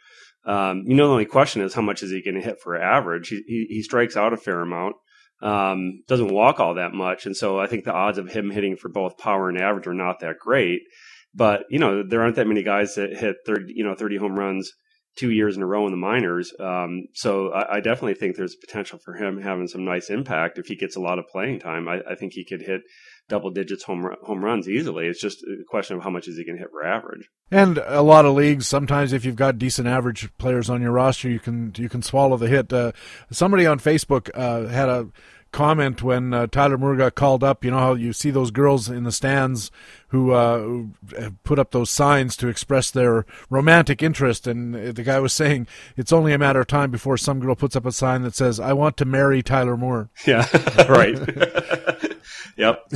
Um, you know, the only question is how much is he going to hit for average? He, he, he strikes out a fair amount, um, doesn't walk all that much, and so I think the odds of him hitting for both power and average are not that great. But you know, there aren't that many guys that hit 30 you know 30 home runs two years in a row in the minors. Um, so I, I, definitely think there's potential for him having some nice impact if he gets a lot of playing time. I, I think he could hit double digits home home runs easily. It's just a question of how much is he going to hit for average. And a lot of leagues, sometimes if you've got decent average players on your roster, you can you can swallow the hit. Uh, somebody on Facebook uh, had a comment when uh, Tyler Moore got called up. You know how you see those girls in the stands who, uh, who put up those signs to express their romantic interest, and the guy was saying it's only a matter of time before some girl puts up a sign that says, "I want to marry Tyler Moore." Yeah, [laughs] right. [laughs] yep.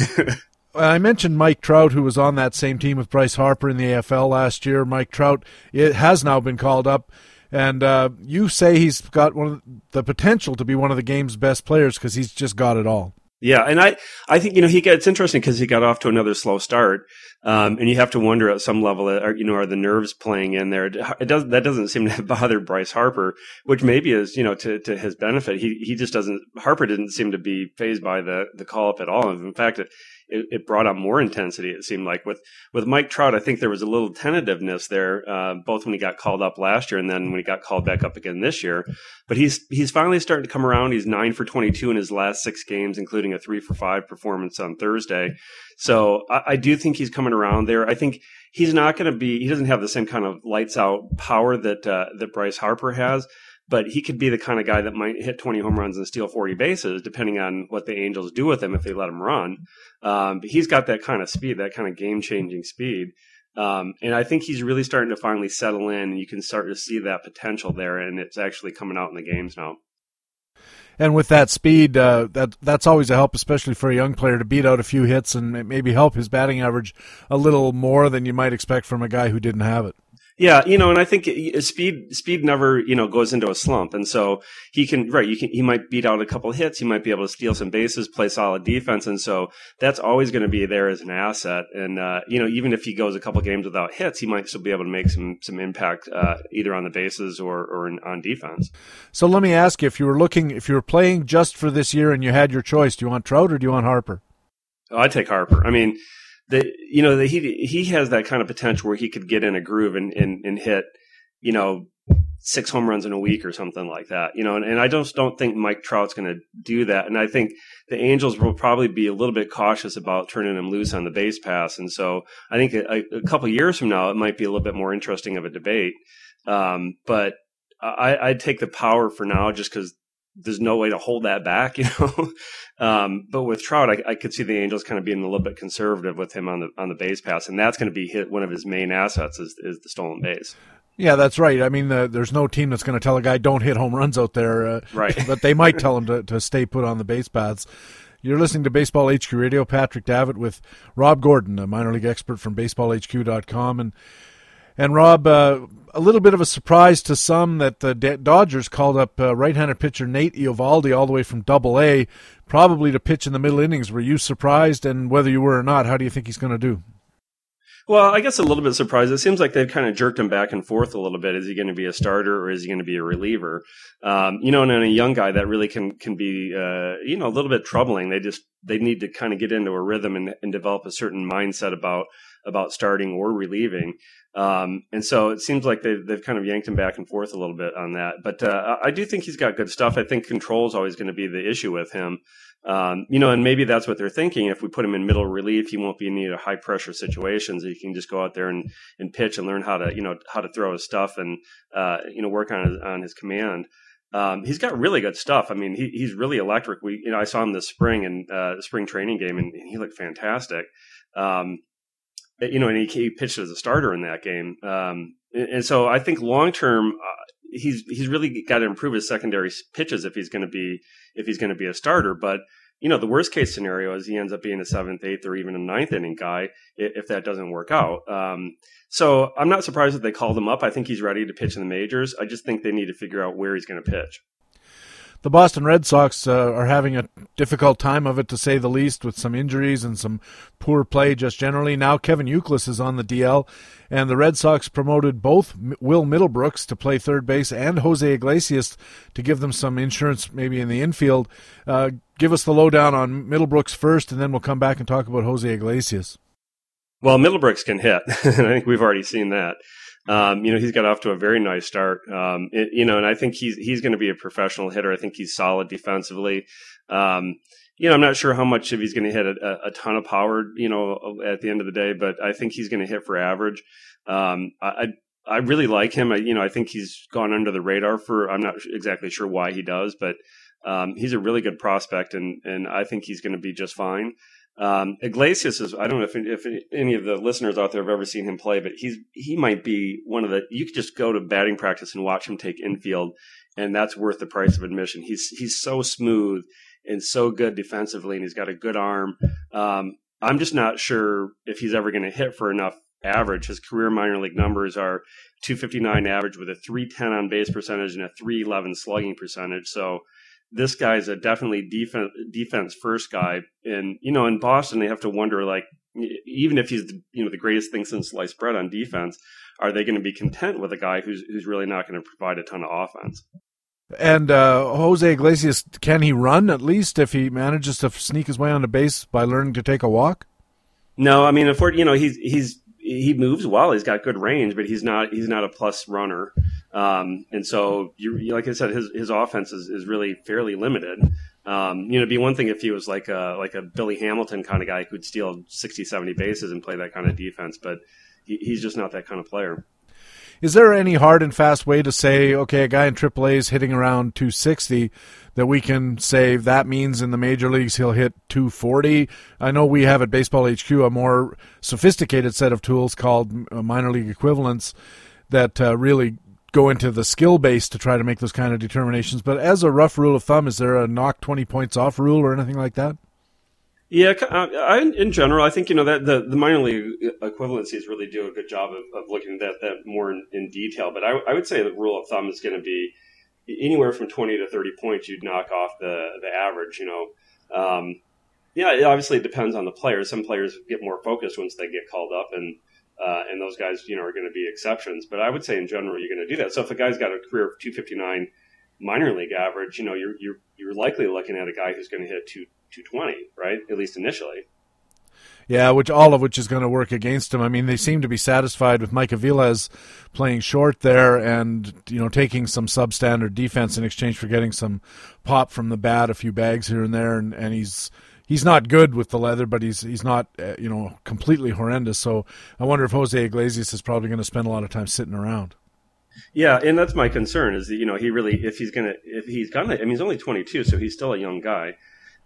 I mentioned Mike Trout, who was on that same team with Bryce Harper in the AFL last year. Mike Trout it has now been called up and uh, you say he's got one of the potential to be one of the game's best players because he's just got it all. Yeah, and I, I think you know he got it's interesting because he got off to another slow start, um, and you have to wonder at some level, are, uh, you know, are the nerves playing in there? It does that doesn't seem to [laughs] have bothered Bryce Harper, which maybe is you know to, to his benefit. He he just doesn't Harper didn't seem to be fazed by the the call up at all. In fact, it, it, it, brought out more intensity. It seemed like with with Mike Trout, I think there was a little tentativeness there, uh, both when he got called up last year and then when he got called back up again this year. But he's he's finally starting to come around. He's nine for twenty two in his last six games, including a three for five performance on Thursday. So I, I do think he's coming around there. I think he's not going to be. He doesn't have the same kind of lights out power that uh, that Bryce Harper has but he could be the kind of guy that might hit 20 home runs and steal 40 bases, depending on what the Angels do with him if they let him run. Um, but he's got that kind of speed, that kind of game changing speed. Um, and I think he's really starting to finally settle in, and you can start to see that potential there, and it's actually coming out in the games now. And with that speed, uh, that that's always a help, especially for a young player to beat out a few hits and maybe help his batting average a little more than you might expect from a guy who didn't have it. Yeah, you know, and I think speed speed never you know goes into a slump, and so he can right. You can he might beat out a couple hits. He might be able to steal some bases, play solid defense, and so that's always going to be there as an asset. And uh, you know, even if he goes a couple games without hits, he might still be able to make some some impact uh, either on the bases or or in, on defense. So let me ask you: if you were looking, if you were playing just for this year and you had your choice, do you want Trout or do you want Harper? Oh, I'd take Harper. I mean that you know that he he has that kind of potential where he could get in a groove and and, and hit you know six home runs in a week or something like that you know and, and I just don't think Mike Trout's going to do that. And I think the Angels will probably be a little bit cautious about turning him loose on the base pass. And so I think a, a couple years from now it might be a little bit more interesting of a debate. Um, but I, I'd take the power for now just because there's no way to hold that back, [laughs] you know. um, but with Trout, I, I, could see the Angels kind of being a little bit conservative with him on the on the base pass, and that's going to be hit, one of his main assets is, is the stolen base. Yeah, that's right. I mean, the, there's no team that's going to tell a guy don't hit home runs out there, uh, [laughs] right? [laughs] but they might tell him to, to stay put on the base paths. You're listening to Baseball HQ Radio. Patrick Davitt with Rob Gordon, a minor league expert from BaseballHQ.com, and and Rob, uh, a little bit of a surprise to some that the Dodgers called up uh, right-handed pitcher Nate Eovaldi all the way from Double A, probably to pitch in the middle innings. Were you surprised? And whether you were or not, how do you think he's going to do? Well, I guess a little bit surprised. It seems like they've kind of jerked him back and forth a little bit. Is he going to be a starter or is he going to be a reliever? Um, you know, and a young guy that really can can be, uh, you know, a little bit troubling. They just they need to kind of get into a rhythm and, and develop a certain mindset about about starting or relieving. Um, and so it seems like they've, they've kind of yanked him back and forth a little bit on that. But uh, I do think he's got good stuff. I think control is always going to be the issue with him. Um, you know, and maybe that's what they're thinking. If we put him in middle relief, he won't be in any high pressure situations. He can just go out there and, and pitch and learn how to, you know, how to throw his stuff and, uh, you know, work on his, on his command. Um, he's got really good stuff. I mean, he, he's really electric. We, you know, I saw him this spring and uh, spring training game, and, and he looked fantastic. Um, you know, and he, he, pitched as a starter in that game. Um, and, and, so I think long term, uh, he's he's really got to improve his secondary pitches if he's going to be if he's going to be a starter. But you know, the worst case scenario is he ends up being a seventh, eighth, or even a ninth inning guy if that doesn't work out. Um, so I'm not surprised that they called him up. I think he's ready to pitch in the majors. I just think they need to figure out where he's going to pitch the Boston Red Sox uh, are having a difficult time of it, to say the least, with some injuries and some poor play just generally. Now Kevin Youkilis is on the DL, and the Red Sox promoted both Will Middlebrooks to play third base and Jose Iglesias to give them some insurance maybe in the infield. Uh, give us the lowdown on Middlebrooks first, and then we'll come back and talk about Jose Iglesias. Well, Middlebrooks can hit, [laughs] I think we've already seen that. Um, you know, he's got off to a very nice start. Um, it, you know, and I think he's he's going to be a professional hitter. I think he's solid defensively. Um, you know, I'm not sure how much if he's going to hit a, a, ton of power, you know, at the end of the day, but I think he's going to hit for average. Um, I, I really like him. I, you know, I think he's gone under the radar for. I'm not exactly sure why he does, but um, he's a really good prospect, and and I think he's going to be just fine. Um, Iglesias is, I don't know if, if any of the listeners out there have ever seen him play, but he's, he might be one of the, you could just go to batting practice and watch him take infield, and that's worth the price of admission. He's, he's so smooth and so good defensively, and he's got a good arm. Um, I'm just not sure if he's ever going to hit for enough average. His career minor league numbers are 259 average with a 310 on base percentage and a 311 slugging percentage. So, this guy's a definitely defense defense first guy, and you know in Boston they have to wonder like even if he's you know the greatest thing since sliced bread on defense, are they going to be content with a guy who's who's really not going to provide a ton of offense? And uh, Jose Iglesias, can he run at least if he manages to sneak his way on onto base by learning to take a walk? No, I mean, if you know, he's he's he moves well. He's got good range, but he's not he's not a plus runner. Um, and so, you, like I said, his his offense is, is really fairly limited. Um, you know, it'd be one thing if he was like a like a Billy Hamilton kind of guy who could steal 60, 70 bases and play that kind of defense, but he, he's just not that kind of player. Is there any hard and fast way to say, okay, a guy in AAA is hitting around 260, that we can say that means in the major leagues he'll hit 240? I know we have at Baseball HQ a more sophisticated set of tools called uh, minor league equivalents that uh, really go into the skill base to try to make those kind of determinations. But as a rough rule of thumb, is there a knock 20 points off rule or anything like that? Yeah, uh, I, in general, I think you know that the, the minor league equivalencies really do a good job of, of looking at that, that more in, in detail. But I, I, would say the rule of thumb is going to be anywhere from twenty to thirty points. You'd knock off the the average. You know, um, yeah, it obviously depends on the players. Some players get more focused once they get called up, and uh, and those guys, you know, are going to be exceptions. But I would say in general, you're going to do that. So if a guy's got a career of 259 minor league average, you know, you're you're you're likely looking at a guy who's going to hit two 220, right? At least initially. Yeah, which all of which is going to work against him. I mean, they seem to be satisfied with Mike Aviles playing short there and you know taking some substandard defense in exchange for getting some pop from the bat, a few bags here and there, and, and he's he's not good with the leather, but he's he's not uh, you know completely horrendous. So I wonder if Jose Iglesias is probably going to spend a lot of time sitting around. Yeah, and that's my concern is that, you know he really if he's gonna if he's gonna I mean he's only 22, so he's still a young guy.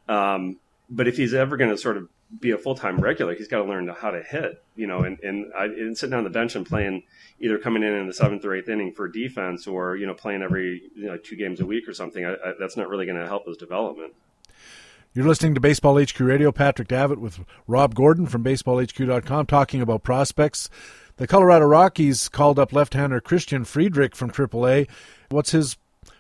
Um, but if he's ever going to sort of be a full time regular, he's got to learn how to hit, you know, and, and, I, and sitting on the bench and playing either coming in in the seventh or eighth inning for defense or, you know, playing every you know, two games a week or something, I, I, that's not really going to help his development. You're listening to Baseball HQ Radio. Patrick Davitt with Rob Gordon from BaseballHQ.com talking about prospects. The Colorado Rockies called up left-hander Christian Friedrich from AAA. What's his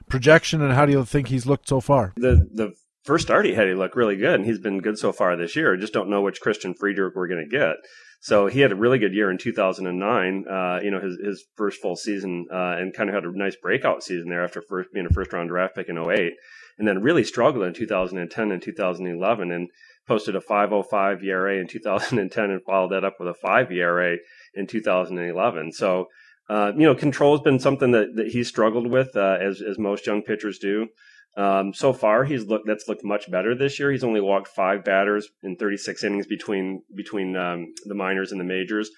projection, and how do you think he's looked so far? The the first start he had, he looked really good, and he's been good so far this year. I just don't know which Christian Friedrich we're going to get. So he had a really good year in 2009. Uh, you know, his his first full season, uh, and kind of had a nice breakout season there after first being a first round draft pick in 08, and then really struggled in 2010 and 2011, and posted a 5.05 ERA in 2010 and followed that up with a 5 ERA in 2011. So, uh, you know, control has been something that, that he's struggled with, uh, as, as most young pitchers do. Um, so far, he's looked that's looked much better this year. He's only walked five batters in 36 innings between between um, the minors and the majors,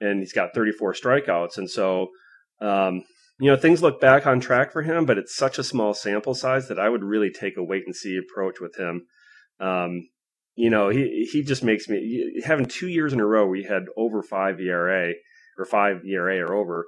and he's got 34 strikeouts. And so, um, you know, things look back on track for him, but it's such a small sample size that I would really take a wait and see approach with him. Um, you know, he he just makes me having two years in a row we had over five ERA or five ERA or over.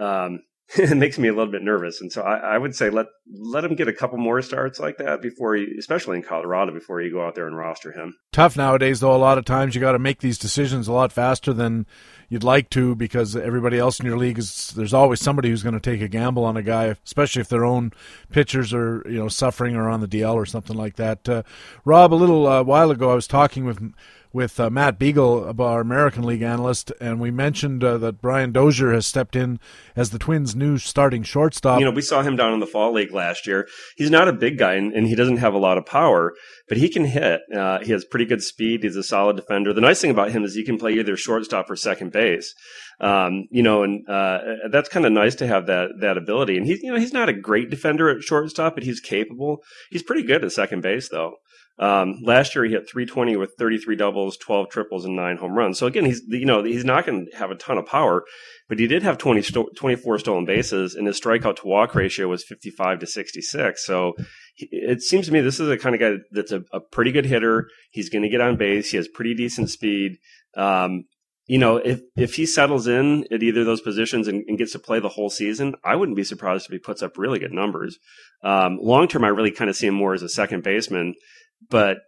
Um, [laughs] it makes me a little bit nervous, and so I, I, would say let let him get a couple more starts like that before he, especially in Colorado, before you go out there and roster him. Tough nowadays, though. A lot of times you got to make these decisions a lot faster than you'd like to because everybody else in your league is. There's always somebody who's going to take a gamble on a guy, especially if their own pitchers are you know suffering or on the DL or something like that. Uh, Rob, a little uh, while ago, I was talking with with uh, Matt Beagle, our American League analyst, and we mentioned uh, that Brian Dozier has stepped in as the Twins' new starting shortstop. You know, we saw him down in the fall league last year. He's not a big guy, and, and he doesn't have a lot of power, but he can hit. Uh, he has pretty good speed. He's a solid defender. The nice thing about him is he can play either shortstop or second base. Um, you know, and uh, that's kind of nice to have that that ability. And he's you know he's not a great defender at shortstop, but he's capable. He's pretty good at second base, though. Um, last year he hit 320 with 33 doubles, 12 triples, and nine home runs. So again, he's you know he's not going to have a ton of power, but he did have 20 sto- 24 stolen bases, and his strikeout to walk ratio was 55 to 66. So he, it seems to me this is the kind of guy that's a, a pretty good hitter. He's going to get on base. He has pretty decent speed. Um, you know, if if he settles in at either of those positions and, and, gets to play the whole season, I wouldn't be surprised if he puts up really good numbers. Um, long term, I really kind of see him more as a second baseman. But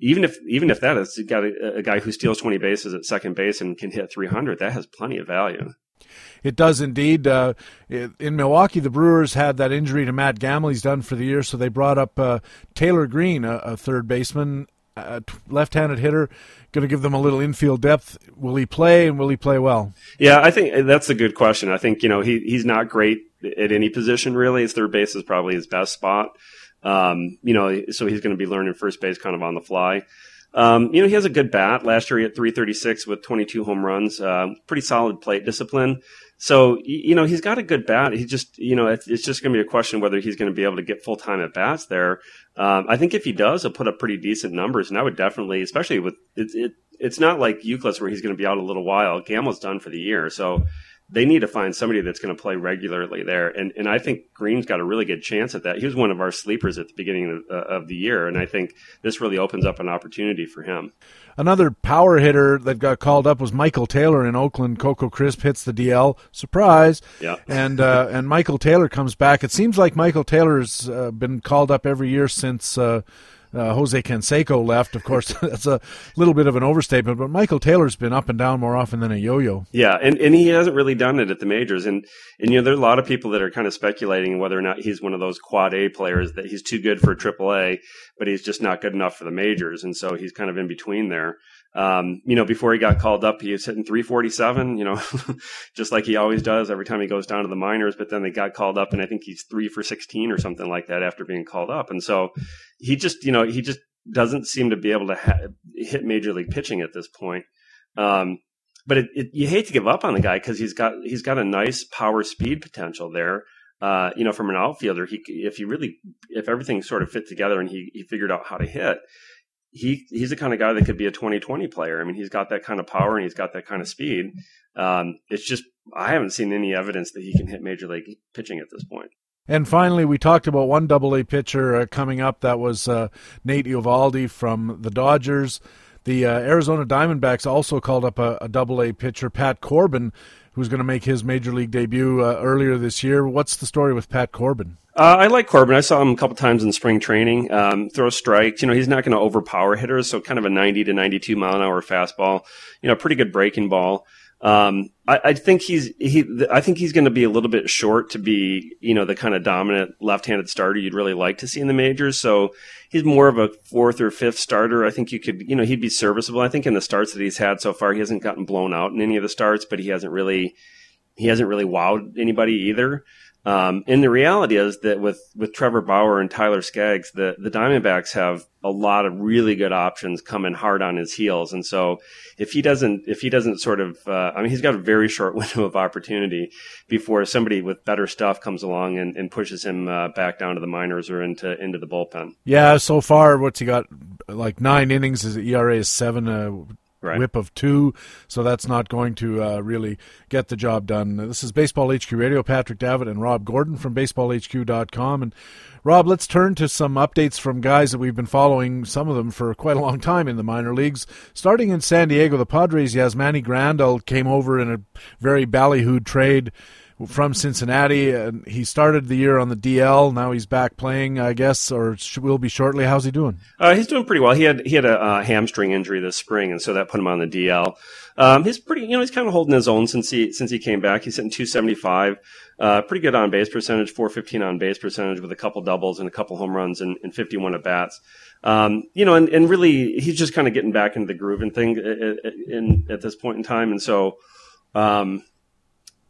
even if even if that is got a, a guy who steals 20 bases at second base and can hit 300, that has plenty of value. It does indeed. Uh, in Milwaukee, the Brewers had that injury to Matt Gamel. He's done for the year, so they brought up uh, Taylor Green, a, a, third baseman, a left-handed hitter, going to give them a little infield depth. Will he play, and will he play well? Yeah, I think that's a good question. I think you know he he's not great at any position really. His third base is probably his best spot. Um, you know, so he's going to be learning first base kind of on the fly. Um, you know, he has a good bat. Last year he hit 336 with 22 home runs. Uh, pretty solid plate discipline. So, you know, he's got a good bat. He just, you know, it's, it's just going to be a question whether he's going to be able to get full time at bats there. Um, I think if he does, he'll put up pretty decent numbers. And I would definitely, especially with it, it it's not like Youkilis where he's going to be out a little while. Gamel's done for the year. So, they need to find somebody that's going to play regularly there. And and I think Green's got a really good chance at that. He was one of our sleepers at the beginning of, uh, of the year, and I think this really opens up an opportunity for him. Another power hitter that got called up was Michael Taylor in Oakland. Coco Crisp hits the DL, surprise. Yeah. [laughs] And uh, and Michael Taylor comes back. It seems like Michael Taylor's uh, been called up every year since. Uh, Jose Canseco left. Of course, [laughs] that's a little bit of an overstatement, but Michael Taylor's been up and down more often than a yo-yo. Yeah, and, and he hasn't really done it at the majors. And and you know, there are a lot of people that are kind of speculating whether or not he's one of those quad A players that he's too good for Triple A, but he's just not good enough for the majors, and so he's kind of in between there. Um, you know, before he got called up, he was hitting 347, you know, [laughs] just like he always does every time he goes down to the minors. But then they got called up, and I think he's three for 16 or something like that after being called up. And so he just, you know, he just doesn't seem to be able to ha- hit major league pitching at this point. Um, but it, it, you hate to give up on the guy because he's got he's got a nice power speed potential there. Uh, you know, from an outfielder, he if he really if everything sort of fit together and he, he figured out how to hit, he he's the kind of guy that could be a 2020 player. I mean, he's got that kind of power and he's got that kind of speed. Um, it's just I haven't seen any evidence that he can hit major league pitching at this point. And finally, we talked about one Double A pitcher uh, coming up. That was uh, Nate Eovaldi from the Dodgers. The uh, Arizona Diamondbacks also called up a Double A pitcher, Pat Corbin, who's going to make his major league debut uh, earlier this year. What's the story with Pat Corbin? Uh, I like Corbin. I saw him a couple times in spring training. Um, throw strikes. You know, he's not going to overpower hitters, so kind of a 90 to 92 mile an hour fastball. You know, pretty good breaking ball. Um, I, I, think he's he. I think he's going to be a little bit short to be you know the kind of dominant left-handed starter you'd really like to see in the majors. So he's more of a fourth or fifth starter. I think you could you know he'd be serviceable. I think in the starts that he's had so far, he hasn't gotten blown out in any of the starts, but he hasn't really he hasn't really wowed anybody either. Um, and the reality is that with, with Trevor Bauer and Tyler Skaggs, the, the Diamondbacks have a lot of really good options coming hard on his heels. And so if he doesn't, if he doesn't sort of, uh, I mean, he's got a very short [laughs] window of opportunity before somebody with better stuff comes along and, and pushes him uh, back down to the minors or into, into the bullpen. Yeah. So far, what's he got? Like nine innings. His ERA is seven. Uh, right. WHIP of two, so that's not going to uh, really get the job done. This is Baseball HQ Radio. Patrick Davitt and Rob Gordon from BaseballHQ.com. And Rob, let's turn to some updates from guys that we've been following, some of them for quite a long time in the minor leagues. Starting in San Diego, the Padres, Yasmani Grandal came over in a very ballyhooed trade from Cincinnati. And he started the year on the DL. Now he's back playing, I guess, or will be shortly. How's he doing? Uh, he's doing pretty well. He had he had a uh, hamstring injury this spring, and so that put him on the DL. Um, he's pretty, you know, he's kind of holding his own since he since he came back. He's hitting 275, uh, pretty good on base percentage, 415 on base percentage with a couple doubles and a couple home runs and, and 51 at bats. Um, you know, and, and really he's just kind of getting back into the groove and thing at, uh, uh, in, at this point in time, and so. Um,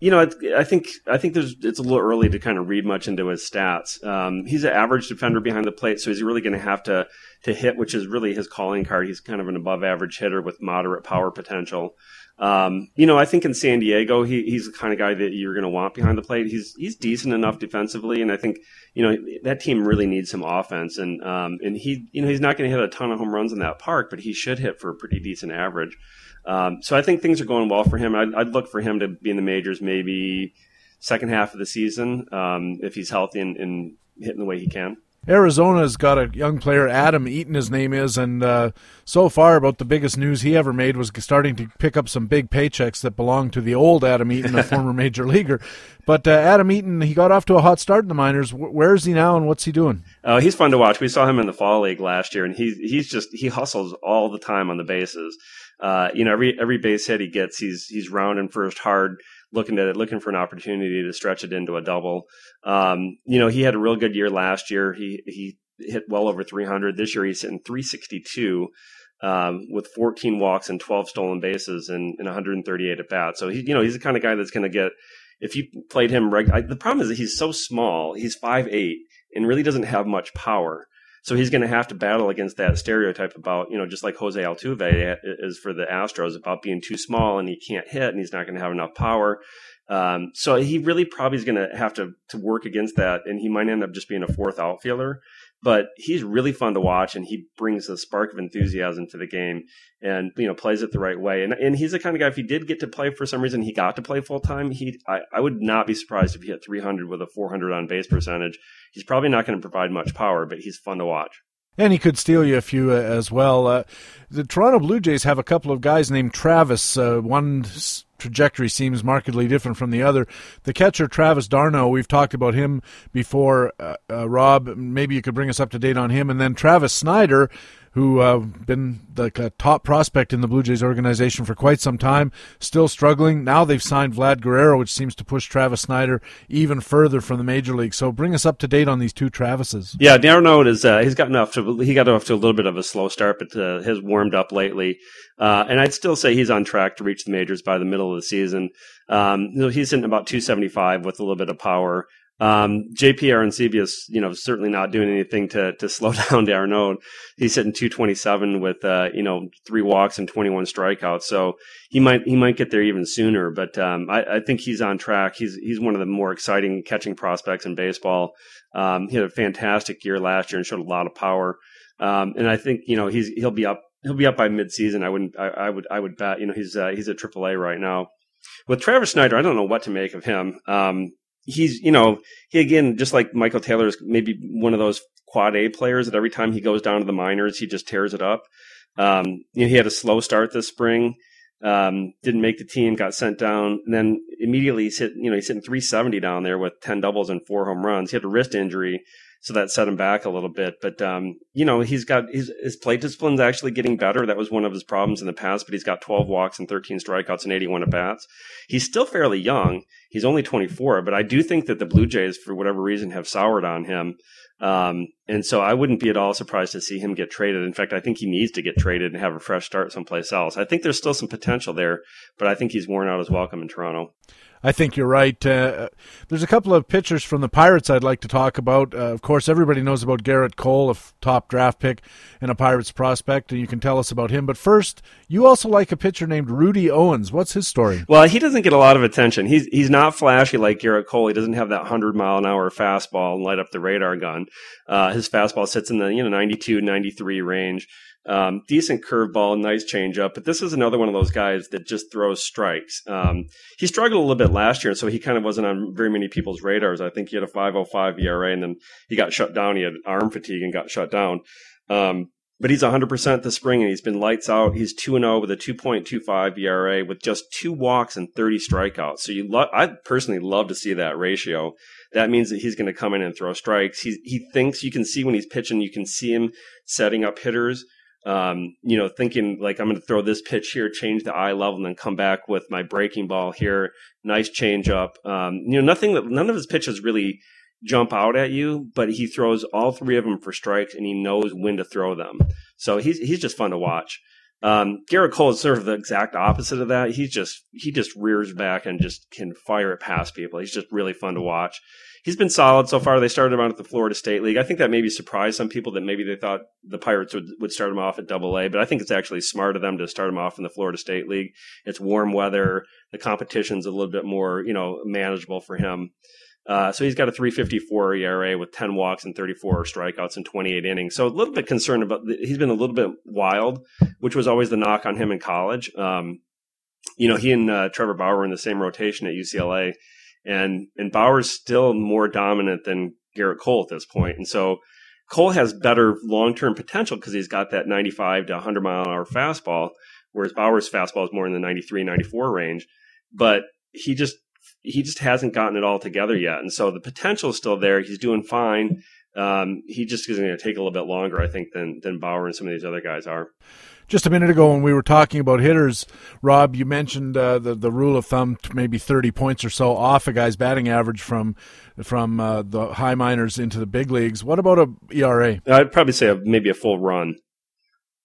you know, I think I think there's it's a little early to kind of read much into his stats. Um, he's an average defender behind the plate, so he's really going to have to to hit, which is really his calling card. He's kind of an above average hitter with moderate power potential. Um, you know, I think in San Diego, he, he's the kind of guy that you're going to want behind the plate. He's he's decent enough defensively, and I think you know that team really needs some offense. And um, and he you know he's not going to hit a ton of home runs in that park, but he should hit for a pretty decent average. Um, so I think things are going well for him. I'd, I'd, look for him to be in the majors maybe second half of the season um, if he's healthy and, and, hitting the way he can. Arizona's got a young player, Adam Eaton, his name is, and uh, so far about the biggest news he ever made was starting to pick up some big paychecks that belong to the old Adam Eaton, a [laughs] former major leaguer. But uh, Adam Eaton, he got off to a hot start in the minors. Where is he now, and what's he doing? Uh, he's fun to watch. We saw him in the fall league last year, and he's he's just he hustles all the time on the bases. Uh, you know, every every base hit he gets, he's he's rounding first hard, looking at it, looking for an opportunity to stretch it into a double. Um, you know, he had a real good year last year. He he hit well over 300. This year he's hitting 362 um, with 14 walks and 12 stolen bases and, and 138 at bats. So he, you know, he's the kind of guy that's going to get. If you played him, reg- I, the problem is that he's so small. He's five eight and really doesn't have much power. So he's going to have to battle against that stereotype about, you know, just like Jose Altuve is for the Astros about being too small and he can't hit and he's not going to have enough power. Um, so he really probably is going to have to to work against that, and he might end up just being a fourth outfielder but he's really fun to watch and he brings a spark of enthusiasm to the game and you know plays it the right way and and he's the kind of guy if he did get to play for some reason he got to play full time he I, I would not be surprised if he hit 300 with a 400 on base percentage he's probably not going to provide much power but he's fun to watch and he could steal you a few uh, as well. Uh, the Toronto Blue Jays have a couple of guys named Travis. Uh, one trajectory seems markedly different from the other. The catcher Travis d'Arnaud, we've talked about him before. Uh, uh, Rob, maybe you could bring us up to date on him, and then Travis Snider who uh, been the uh, top prospect in the Blue Jays organization for quite some time, still struggling. Now they've signed Vlad Guerrero, which seems to push Travis Snider even further from the major league. So bring us up to date on these two Travises. Yeah, d'Arnaud is uh, he's gotten off to he got off to a little bit of a slow start, but uh, has warmed up lately. Uh, and I'd still say he's on track to reach the majors by the middle of the season. Um, he's in about 275 with a little bit of power. Um, JP Arencibia you know, certainly not doing anything to to slow [laughs] down d'Arnaud. He's hitting 227 with uh, you know three walks and 21 strikeouts, so he might he might get there even sooner. But um, I, I, think he's on track. He's he's one of the more exciting catching prospects in baseball. Um, he had a fantastic year last year and showed a lot of power. Um, and I think you know he's he'll be up he'll be up by midseason. I wouldn't I, I would I would bet you know he's uh, he's at AAA right now. With Travis Snider, I don't know what to make of him. Um, he's you know he again just like Michael Taylor is maybe one of those quad A players that every time he goes down to the minors he just tears it up. Um, you know, he had a slow start this spring, um, didn't make the team, got sent down, and then immediately he's hit you know he's hitting 370 down there with 10 doubles and four home runs. He had a wrist injury, so that set him back a little bit. But um, you know, he's got his, his plate discipline's actually getting better. That was one of his problems in the past. But he's got 12 walks and 13 strikeouts and 81 at bats. He's still fairly young. He's only 24, but I do think that the Blue Jays, for whatever reason, have soured on him. Um, and so I wouldn't be at all surprised to see him get traded. In fact, I think he needs to get traded and have a fresh start someplace else. I think there's still some potential there, but I think he's worn out his welcome in Toronto. I think you're right. Uh, there's a couple of pitchers from the Pirates I'd like to talk about. Uh, of course, everybody knows about Gerrit Cole, a top draft pick and a Pirates prospect, and you can tell us about him. But first, you also like a pitcher named Rudy Owens. What's his story? Well, he doesn't get a lot of attention. He's he's not flashy like Gerrit Cole. He doesn't have that hundred mile an hour fastball and light up the radar gun. Uh, his fastball sits in the you know 92, 93 range. Um, decent curveball, nice changeup, but this is another one of those guys that just throws strikes. Um, he struggled a little bit last year, so he kind of wasn't on very many people's radars. I think he had a 5.05 ERA, and then he got shut down. He had arm fatigue and got shut down. Um, but he's 100% this spring, and he's been lights out. He's 2 0 with a 2.25 ERA with just two walks and 30 strikeouts. So you, lo- I personally love to see that ratio. That means that he's going to come in and throw strikes. He he thinks you can see when he's pitching, you can see him setting up hitters um, you know, thinking like I'm going to throw this pitch here, change the eye level, and then come back with my breaking ball here. Nice change up. Um, you know, nothing that none of his pitches really jump out at you, but he throws all three of them for strikes, and he knows when to throw them. So he's he's just fun to watch. Um, Gerrit Cole is sort of the exact opposite of that. He's just he just rears back and just can fire it past people. He's just really fun to watch he's been solid so far. They started him out at the Florida State League. I think that maybe surprised some people that maybe they thought the Pirates would, would start him off at Double A, but I think it's actually smart of them to start him off in the Florida State League. It's warm weather. The competition's a little bit more, you know, manageable for him. Uh, so he's got a 354 ERA with 10 walks and 34 strikeouts in 28 innings. So a little bit concerned about, the, he's been a little bit wild, which was always the knock on him in college. Um, you know, he and uh, Trevor Bauer were in the same rotation at UCLA and and Bauer's still more dominant than Gerrit Cole at this point, and so Cole has better long term potential because he's got that 95 to 100 mile an hour fastball, whereas Bauer's fastball is more in the 93, 94 range. But he just he just hasn't gotten it all together yet, and so the potential is still there. He's doing fine. Um, he just is going to take a little bit longer, I think, than than Bauer and some of these other guys are. Just a minute ago, when we were talking about hitters, Rob, you mentioned uh, the the rule of thumb, maybe thirty points or so off a guy's batting average from from uh, the high minors into the big leagues. What about a ERA? I'd probably say a, maybe a full run.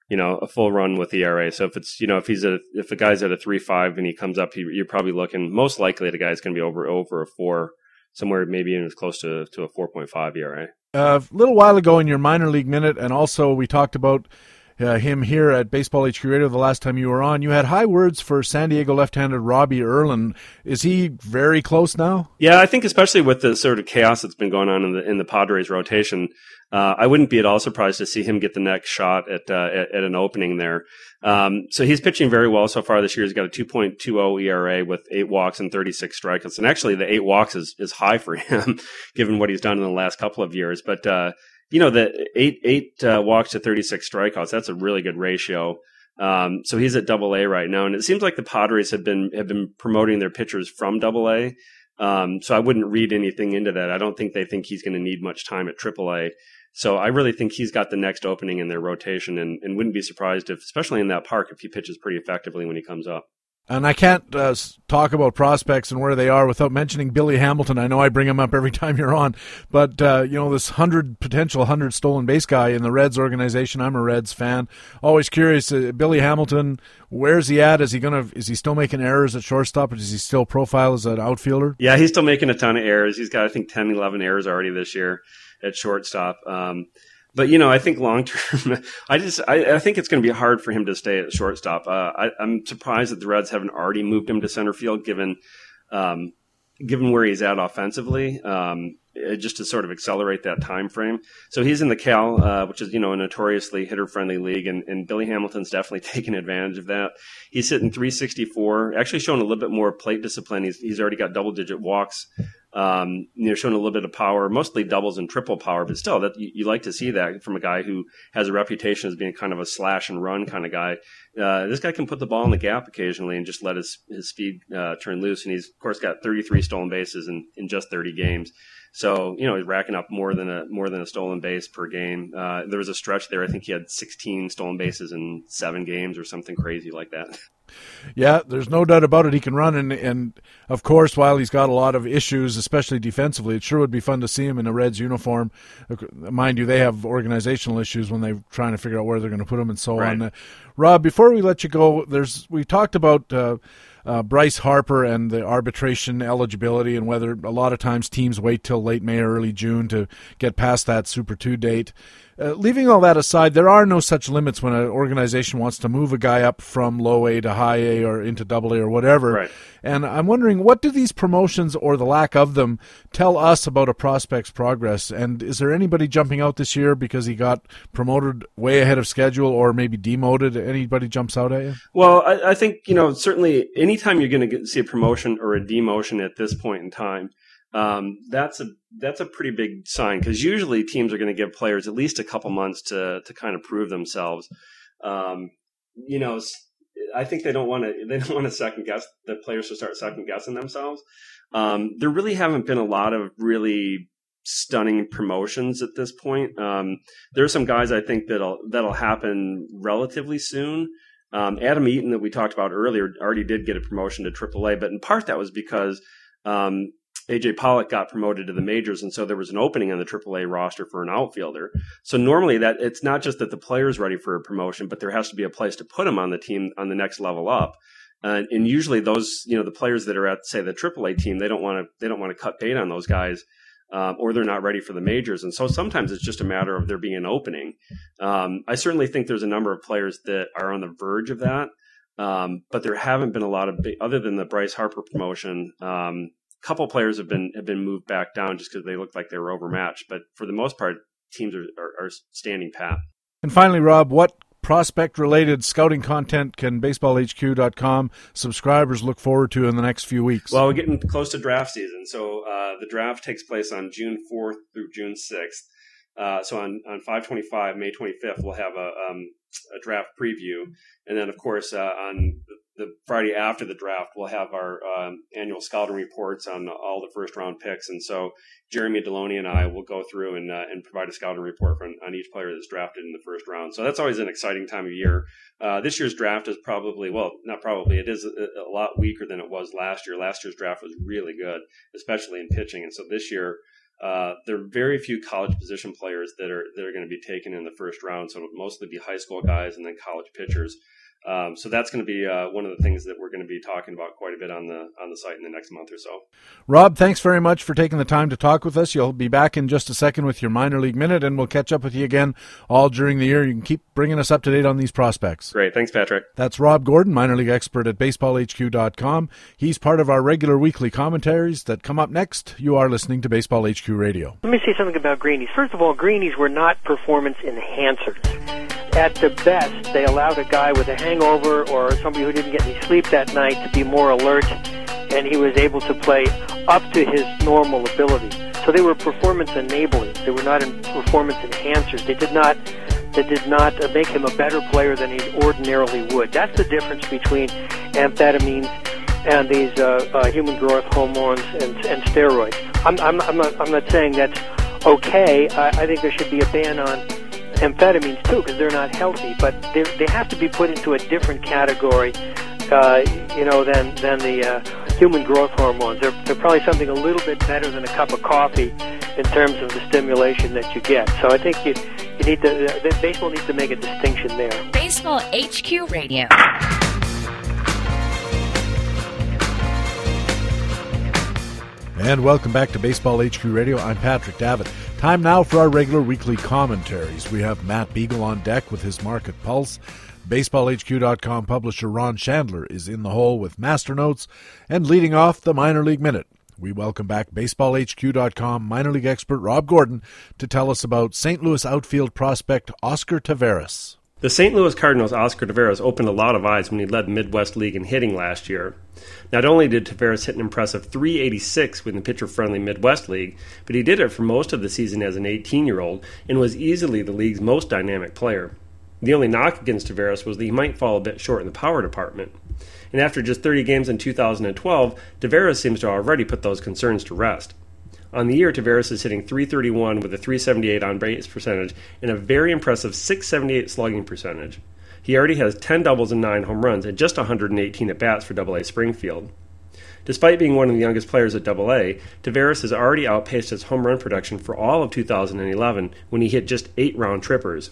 You know, a full run with ERA. So if it's you know if he's a if a guy's at a three five and he comes up, he, you're probably looking most likely the guy's going to be over over a four somewhere maybe even as close to to a four point five ERA. Uh, a little while ago in your minor league minute, and also we talked about uh, him here at Baseball HQ Radio the last time you were on. You had high words for San Diego left-handed Robbie Erlin. Is he very close now? Yeah, I think especially with the sort of chaos that's been going on in the in the Padres rotation, uh, I wouldn't be at all surprised to see him get the next shot at uh, at, at, an opening there. Um, so he's pitching very well so far this year. He's got a 2.20 ERA with eight walks and 36 strikeouts, and actually the eight walks is is high for [laughs] him given what he's done in the last couple of years. But uh, you know, the eight eight uh, walks to 36 strikeouts, that's a really good ratio. Um, so he's at double A right now. And it seems like the Padres have been, have been promoting their pitchers from double A. Um, so I wouldn't read anything into that. I don't think they think he's going to need much time at triple A. So I really think he's got the next opening in their rotation and, and wouldn't be surprised if, especially in that park, if he pitches pretty effectively when he comes up. And I can't uh, talk about prospects and where they are without mentioning Billy Hamilton. I know I bring him up every [laughs] time you're on, but uh, you know this hundred potential hundred stolen base guy in the Reds organization. I'm a Reds fan. Always curious. Uh, Billy Hamilton, where's he at? Is he gonna? Is he still making errors at shortstop? Or does he still profile as an outfielder? Yeah, he's still making a ton of errors. He's got I think 10, 11 errors already this year at shortstop. Um, but you know, I think long term, [laughs] I just I, I, think it's going to be hard for him to stay at shortstop. Uh, I, am surprised that the Reds haven't already moved him to center field, given um, given where he's at offensively, um, just to sort of accelerate that time frame. So he's in the Cal, uh, which is you know a notoriously hitter friendly league, and, and Billy Hamilton's definitely [laughs] taken advantage of that. He's hitting 364, actually showing a little bit more plate discipline. He's he's already got double digit walks Um, you know, showing a little bit of power, mostly doubles and triple power, but still, that you, you, like to see that from a guy who has a reputation as being kind of a slash and run kind of guy. Uh, this guy can put the ball in the gap occasionally and just let his his speed uh, turn loose. And he's of course got 33 stolen bases in, in just 30 games. So you know he's racking up more than a more than a stolen base per game. Uh, there was a stretch there. I think he had 16 stolen bases in seven games or something crazy like that. [laughs] Yeah, there's no doubt about it. He can run, and and of course, while he's got a lot of issues, especially defensively, it sure would be fun to see him in a Reds uniform. Mind you, they have organizational issues when they're trying to figure out where they're going to put him and so right. on. Uh, Rob, before we let you go, there's we talked about. Uh, uh, Bryce Harper and the arbitration eligibility, and whether a lot of times teams wait till late May or early June to get past that Super 2 date. Uh, leaving all that aside, there are no such limits when an organization wants to move a guy up from low A to high A or into double A or whatever. Right. And I'm wondering, what do these promotions or the lack of them tell us about a prospect's progress? And is there anybody jumping out this year because he got promoted way ahead of schedule or maybe demoted? Anybody jumps out at you? Well, I, I think, you know, certainly anytime you're going to see a promotion or a demotion at this point in time, um, that's a that's a pretty big sign because usually teams are going to give players at least a couple months to to kind of prove themselves. Um, you know, I think they don't want to [laughs] they don't want to second guess the players to start second guessing themselves. Um, there really haven't been a lot of really stunning promotions at this point. Um, there are some guys I think that'll that'll happen relatively soon. Um, Adam Eaton that we talked about earlier already did get a promotion to AAA, but in part that was because um, AJ Pollock got promoted to the majors, and so there was an opening on the AAA roster for an outfielder. So normally that it's not just that the player's ready for a promotion, but there has to be a place to put him on the team on the next level up. And usually those, you know, the players that are at say the AAA team, they don't want to they don't want to cut bait on those guys, um, or they're not ready for the majors. And so sometimes it's just a matter of there being an opening. Um, I certainly think there's a number of players that are on the verge of that. Um, but there haven't been a lot of big, other than the Bryce Harper promotion. Couple players have been have been moved back down just because they looked like they were overmatched. But for the most part, teams are, are, are standing pat. And finally, Rob, what prospect related scouting content can baseballhq.com subscribers look forward to in the next few weeks? Well, we're getting close to draft season. So uh, the draft takes place on June 4th through June 6th. Uh, so on, on 525, May 25th, we'll have a, um, a draft preview. And then, of course, uh, on the Friday after the draft, we'll have our um, annual scouting reports on all the first round picks. And so Jeremy Deloney and I will go through and, uh, and provide a scouting report on, on, each player that's drafted in the first round. So that's always an exciting time of year. Uh, this year's draft is probably, well, not probably, it is a, a, lot weaker than it was last year. Last year's draft was really good, especially in pitching. And so this year, uh, there are very few college position players that are that are going to be taken in the first round. So it'll mostly be high school guys and then college pitchers. Um, so that's going to be uh, one of the things that we're going to be talking about quite a bit on the on the site in the next month or so. Rob, thanks very much for taking the time to talk with us. You'll be back in just a second with your minor league minute, and we'll catch up with you again all during the year. You can keep bringing us up to date on these prospects. Great, thanks, Patrick. That's Rob Gordon, minor league expert at BaseballHQ.com. He's part of our regular weekly commentaries that come up next. You are listening to Baseball HQ Radio. Let me say something about greenies. First of all, greenies were not performance enhancers at the best, they allowed a guy with a hangover or somebody who didn't get any sleep that night to be more alert, and he was able to play up to his normal ability. So they were performance enablers. They were not performance enhancers. They did not they did not make him a better player than he ordinarily would. That's the difference between amphetamines and these uh, uh, human growth hormones and, and steroids. I'm, I'm, I'm, not, I'm not saying that's okay. I, I think there should be a ban on amphetamines too because they're not healthy, but they have to be put into a different category, uh, you know, than than the uh, human growth hormones. They're, they're probably something a little bit better than a cup of coffee in terms of the stimulation that you get. So I think you you need to uh, baseball needs to make a distinction there. Baseball HQ Radio. And welcome back to Baseball HQ Radio. I'm Patrick Davitt. Time now for our regular weekly commentaries. We have Matt Beagle on deck with his market pulse. BaseballHQ.com publisher Ron Shandler is in the hole with master notes and leading off the minor league minute. We welcome back BaseballHQ.com minor league expert Rob Gordon to tell us about St. Louis outfield prospect Oscar Taveras. The St. Louis Cardinals' Oscar Taveras opened a lot of eyes when he led the Midwest League in hitting last year. Not only did Taveras hit an impressive 386 with the pitcher friendly Midwest League, but he did it for most of the season as an 18 year old and was easily the league's most dynamic player. The only knock against Taveras was that he might fall a bit short in the power department. And after just 30 games in 2012, Taveras seems to already put those concerns to rest. On the year, Taveras is hitting 331 with a 378 on base percentage and a very impressive 678 slugging percentage. He already has 10 doubles and 9 home runs and just 118 at bats for AA Springfield. Despite being one of the youngest players at AA, Taveras has already outpaced his home run production for all of 2011 when he hit just 8 round trippers.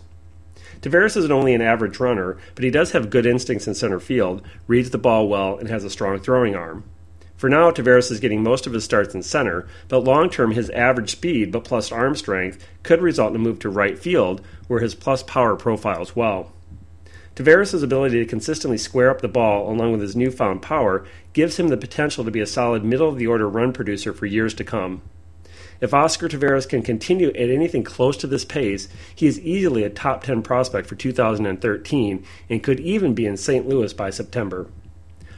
Taveras isn't only an average runner, but he does have good instincts in center field, reads the ball well, and has a strong throwing arm. For now, Taveras is getting most of his starts in center, but long term, his average speed but plus arm strength could result in a move to right field, where his plus power profiles well. Taveras' ability to consistently square up the ball, along with his newfound power, gives him the potential to be a solid middle of the order run producer for years to come. If Oscar Taveras can continue at anything close to this pace, he is easily a top 10 prospect for 2013 and could even be in St. Louis by September.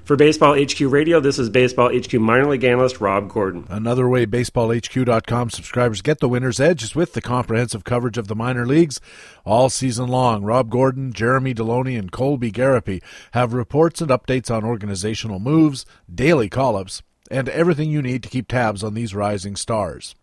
For Baseball HQ Radio, this is Baseball HQ minor league analyst Rob Gordon. Another way BaseballHQ.com subscribers get the winner's edge is with the comprehensive coverage of the minor leagues all season long. Rob Gordon, Jeremy Deloney, and Colby Garapi have reports and updates on organizational moves, daily call ups, and everything you need to keep tabs on these rising stars.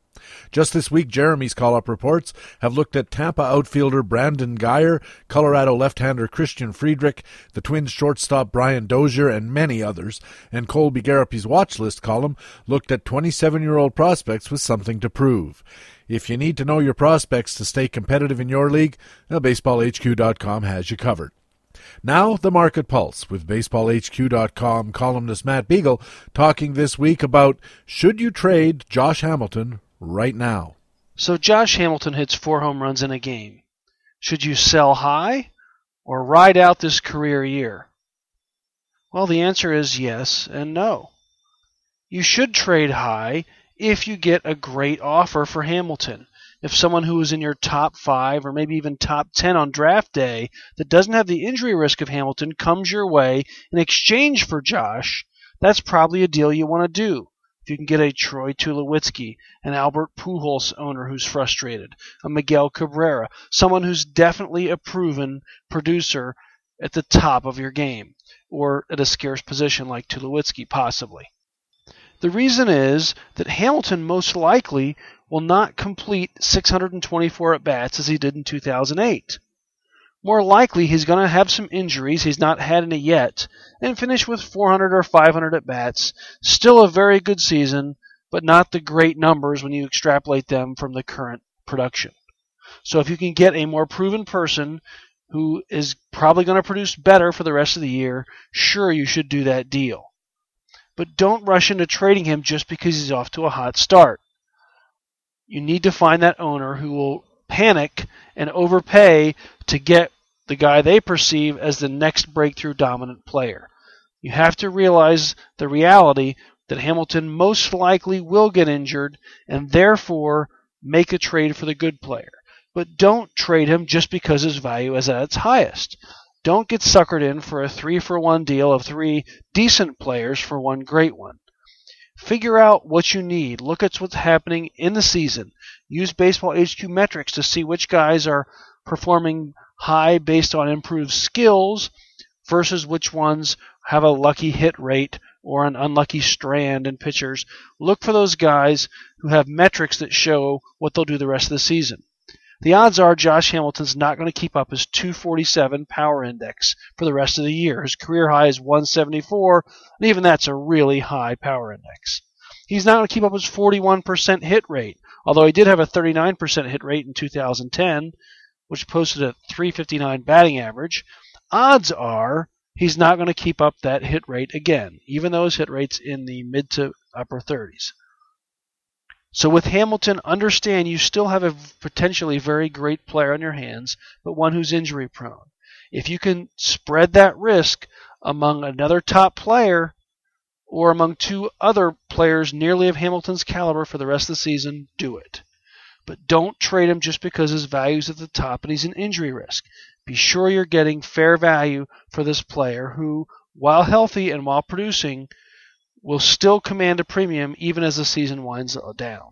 Just this week, Jeremy's call up reports have looked at Tampa outfielder Brandon Guyer, Colorado left hander Christian Friedrich, the Twins shortstop Brian Dozier, and many others. And Colby Garapi's watch list column looked at 27 year old prospects with something to prove. If you need to know your prospects to stay competitive in your league, uh, BaseballHQ.com has you covered. Now, the Market Pulse with BaseballHQ.com columnist Matt Beagle talking this week about should you trade Josh Hamilton right now. So Josh Hamilton hits four home runs in a game. Should you sell high or ride out this career year? Well, the answer is yes and no. You should trade high if you get a great offer for Hamilton. If someone who is in your top five or maybe even top 10 on draft day that doesn't have the injury risk of Hamilton comes your way in exchange for Josh, that's probably a deal you want to do. If you can get a Troy Tulowitzki, an Albert Pujols owner who's frustrated, a Miguel Cabrera, someone who's definitely a proven producer at the top of your game, or at a scarce position like Tulowitzki, possibly. The reason is that Hamilton most likely will not complete 624 at bats as he did in 2008 more likely he's going to have some injuries. He's not had any yet, and finish with 400 or 500 at bats. Still a very good season, but not the great numbers when you extrapolate them from the current production. So if you can get a more proven person who is probably going to produce better for the rest of the year, sure you should do that deal. But don't rush into trading him just because he's off to a hot start. You need to find that owner who will panic and overpay to get the guy they perceive as the next breakthrough dominant player. You have to realize the reality that Hamilton most likely will get injured and therefore make a trade for the good player. But don't trade him just because his value is at its highest. Don't get suckered in for a three for one deal of three decent players for one great one. Figure out what you need. Look at what's happening in the season. Use Baseball HQ metrics to see which guys are performing high based on improved skills versus which ones have a lucky hit rate or an unlucky strand in pitchers. Look for those guys who have metrics that show what they'll do the rest of the season. The odds are Josh Hamilton's not going to keep up his 247 power index for the rest of the year. His career high is 174, and even that's a really high power index. He's not going to keep up his 41% hit rate, although he did have a 39% hit rate in 2010 which posted a 359 batting average, odds are he's not going to keep up that hit rate again, even though his hit rate's in the mid to upper 30s. So with Hamilton, understand you still have a potentially very great player on your hands, but one who's injury prone. If you can spread that risk among another top player or among two other players nearly of Hamilton's caliber for the rest of the season, do it. But don't trade him just because his value's at the top and he's an injury risk. be sure you're getting fair value for this player who, while healthy and while producing, will still command a premium even as the season winds down.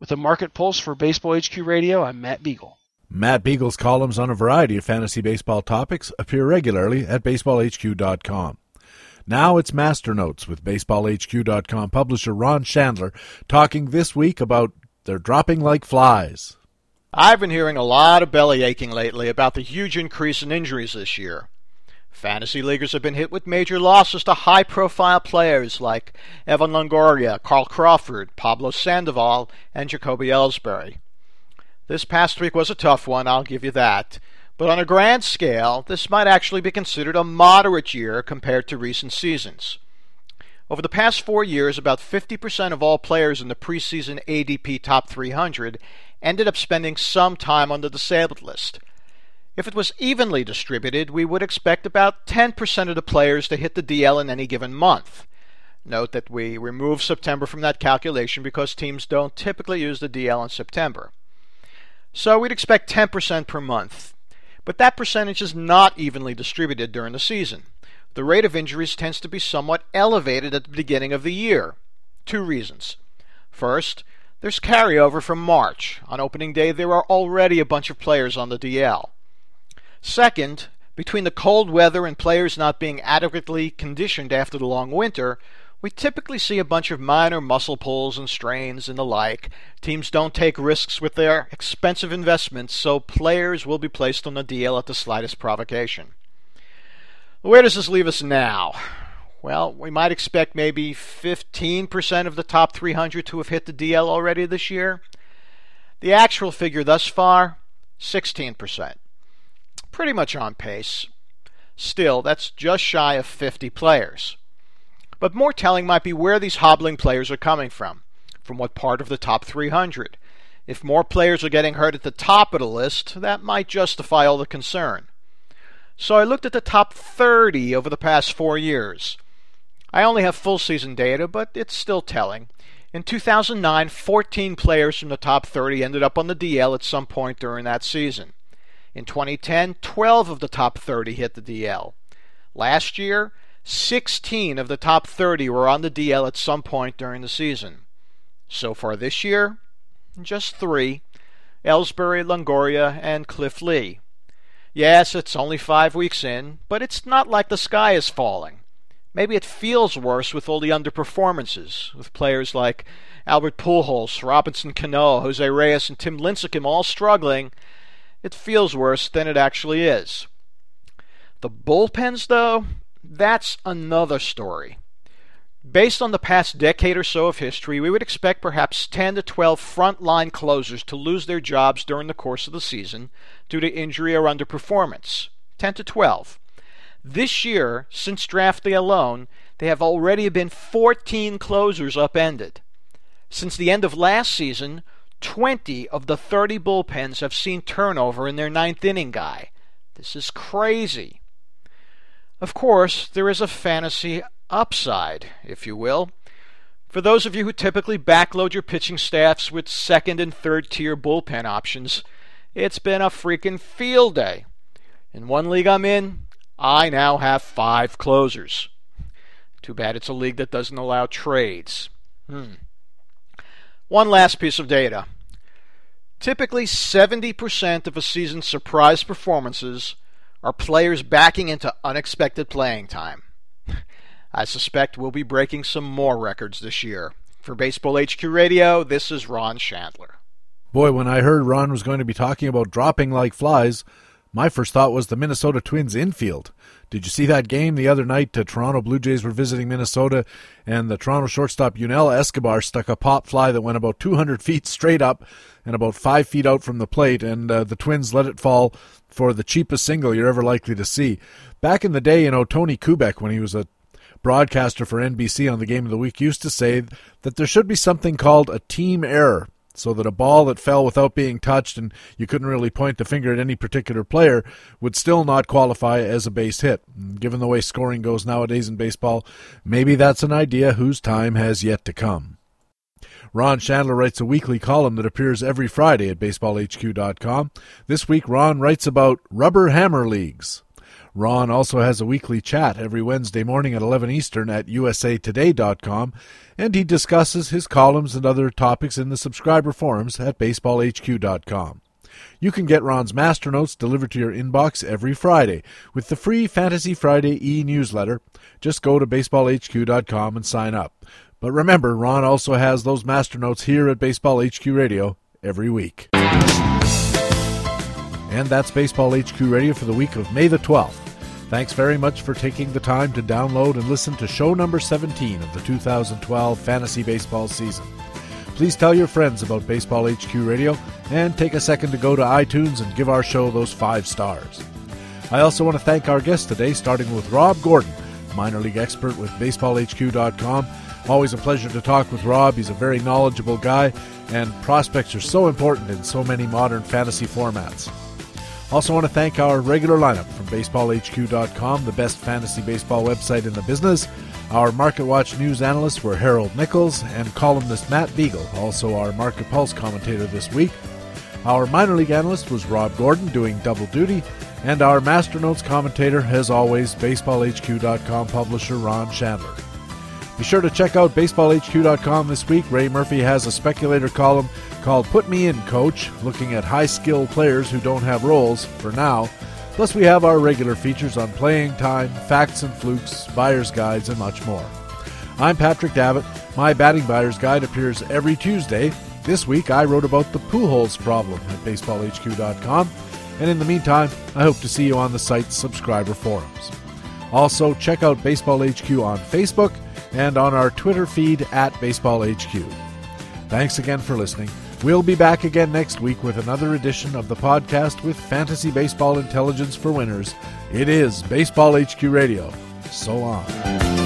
With a market pulse for Baseball HQ Radio, I'm Matt Beagle. Matt Beagle's columns on a variety of fantasy baseball topics appear regularly at baseballhq.com. Now it's Master Notes with baseballhq.com publisher Ron Shandler talking this week about they're dropping like flies. I've been hearing a lot of belly aching lately about the huge increase in injuries this year. Fantasy leaguers have been hit with major losses to high profile players like Evan Longoria, Carl Crawford, Pablo Sandoval, and Jacoby Ellsbury. This past week was a tough one, I'll give you that. But on a grand scale, this might actually be considered a moderate year compared to recent seasons. Over the past four years, about 50% of all players in the preseason ADP Top 300 ended up spending some time on the disabled list. If it was evenly distributed, we would expect about 10% of the players to hit the DL in any given month. Note that we remove September from that calculation because teams don't typically use the DL in September. So we'd expect 10% per month. But that percentage is not evenly distributed during the season. The rate of injuries tends to be somewhat elevated at the beginning of the year. Two reasons. First, there's carryover from March. On opening day, there are already a bunch of players on the DL. Second, between the cold weather and players not being adequately conditioned after the long winter, we typically see a bunch of minor muscle pulls and strains and the like. Teams don't take risks with their expensive investments, so players will be placed on the DL at the slightest provocation. Where does this leave us now? Well, we might expect maybe 15% of the top 300 to have hit the DL already this year. The actual figure thus far, 16%. Pretty much on pace. Still, that's just shy of 50 players. But more telling might be where these hobbling players are coming from. From what part of the top 300? If more players are getting hurt at the top of the list, that might justify all the concern. So I looked at the top 30 over the past four years. I only have full season data, but it's still telling. In 2009, 14 players from the top 30 ended up on the DL at some point during that season. In 2010, 12 of the top 30 hit the DL. Last year, 16 of the top 30 were on the DL at some point during the season. So far this year, just three Ellsbury, Longoria, and Cliff Lee. Yes, it's only five weeks in, but it's not like the sky is falling. Maybe it feels worse with all the underperformances, with players like Albert Pujols, Robinson Cano, Jose Reyes, and Tim Lincecum all struggling. It feels worse than it actually is. The bullpens, though, that's another story. Based on the past decade or so of history, we would expect perhaps 10 to 12 frontline closers to lose their jobs during the course of the season due to injury or underperformance. 10 to 12. This year, since draft day alone, there have already been 14 closers upended. Since the end of last season, 20 of the 30 bullpens have seen turnover in their ninth inning guy. This is crazy. Of course, there is a fantasy upside, if you will. For those of you who typically backload your pitching staffs with second and third tier bullpen options, it's been a freaking field day. In one league I'm in, I now have five closers. Too bad it's a league that doesn't allow trades. Hmm. One last piece of data. Typically, 70% of a season's surprise performances are players backing into unexpected playing time. [laughs] I suspect we'll be breaking some more records this year. For Baseball HQ Radio, this is Ron Shandler. Boy, when I heard Ron was going to be talking about dropping like flies, my first thought was the Minnesota Twins infield. Did you see that game the other night? The Toronto Blue Jays were visiting Minnesota, and the Toronto shortstop Yunel Escobar stuck a pop fly that went about 200 feet straight up and about five feet out from the plate, and uh, the Twins let it fall for the cheapest single you're ever likely to see. Back in the day, you know, Tony Kubek, when he was a broadcaster for NBC on the Game of the Week, used to say that there should be something called a team error so that a ball that fell without being touched and you couldn't really point the finger at any particular player would still not qualify as a base hit. given the way scoring goes nowadays in baseball, maybe that's an idea whose time has yet to come. Ron Shandler writes a weekly column that appears every Friday at baseballhq.com. This week, Ron writes about rubber hammer leagues. Ron also has a weekly chat every Wednesday morning at 11 Eastern at usatoday.com, and he discusses his columns and other topics in the subscriber forums at baseballhq.com. You can get Ron's master notes delivered to your inbox every Friday with the free Fantasy Friday e newsletter. Just go to baseballhq.com and sign up. But remember, Ron also has those master notes here at Baseball HQ Radio every week. And that's Baseball HQ Radio for the week of May the 12th. Thanks very much for taking the time to download and listen to show number 17 of the 2012 fantasy baseball season. Please tell your friends about Baseball HQ Radio and take a second to go to iTunes and give our show those five stars. I also want to thank our guests today, starting with Rob Gordon, minor league expert with BaseballHQ.com. Always a pleasure to talk with Rob. He's a very knowledgeable guy, and prospects are so important in so many modern fantasy formats. Also, want to thank our regular lineup from BaseballHQ.com, the best fantasy baseball website in the business. Our Market Watch news analysts were Harold Nichols and columnist Matt Beagle, also our Market Pulse commentator this week. Our minor league analyst was Rob Gordon doing double duty, and our Master Notes commentator, as always, BaseballHQ.com publisher Ron Shandler. Be sure to check out BaseballHQ.com this week. Ray Murphy has a speculator column called Put Me In Coach, looking at high skill players who don't have roles for now. Plus, we have our regular features on playing time, facts and flukes, buyer's guides, and much more. I'm Patrick Davitt. My batting buyer's guide appears every Tuesday. This week, I wrote about the Pujols problem at baseballhq.com. And in the meantime, I hope to see you on the site's subscriber forums. Also, check out Baseball HQ on Facebook and on our Twitter feed at Baseball HQ. Thanks again for listening. We'll be back again next week with another edition of the podcast with fantasy baseball intelligence for winners. It is Baseball HQ Radio. So long.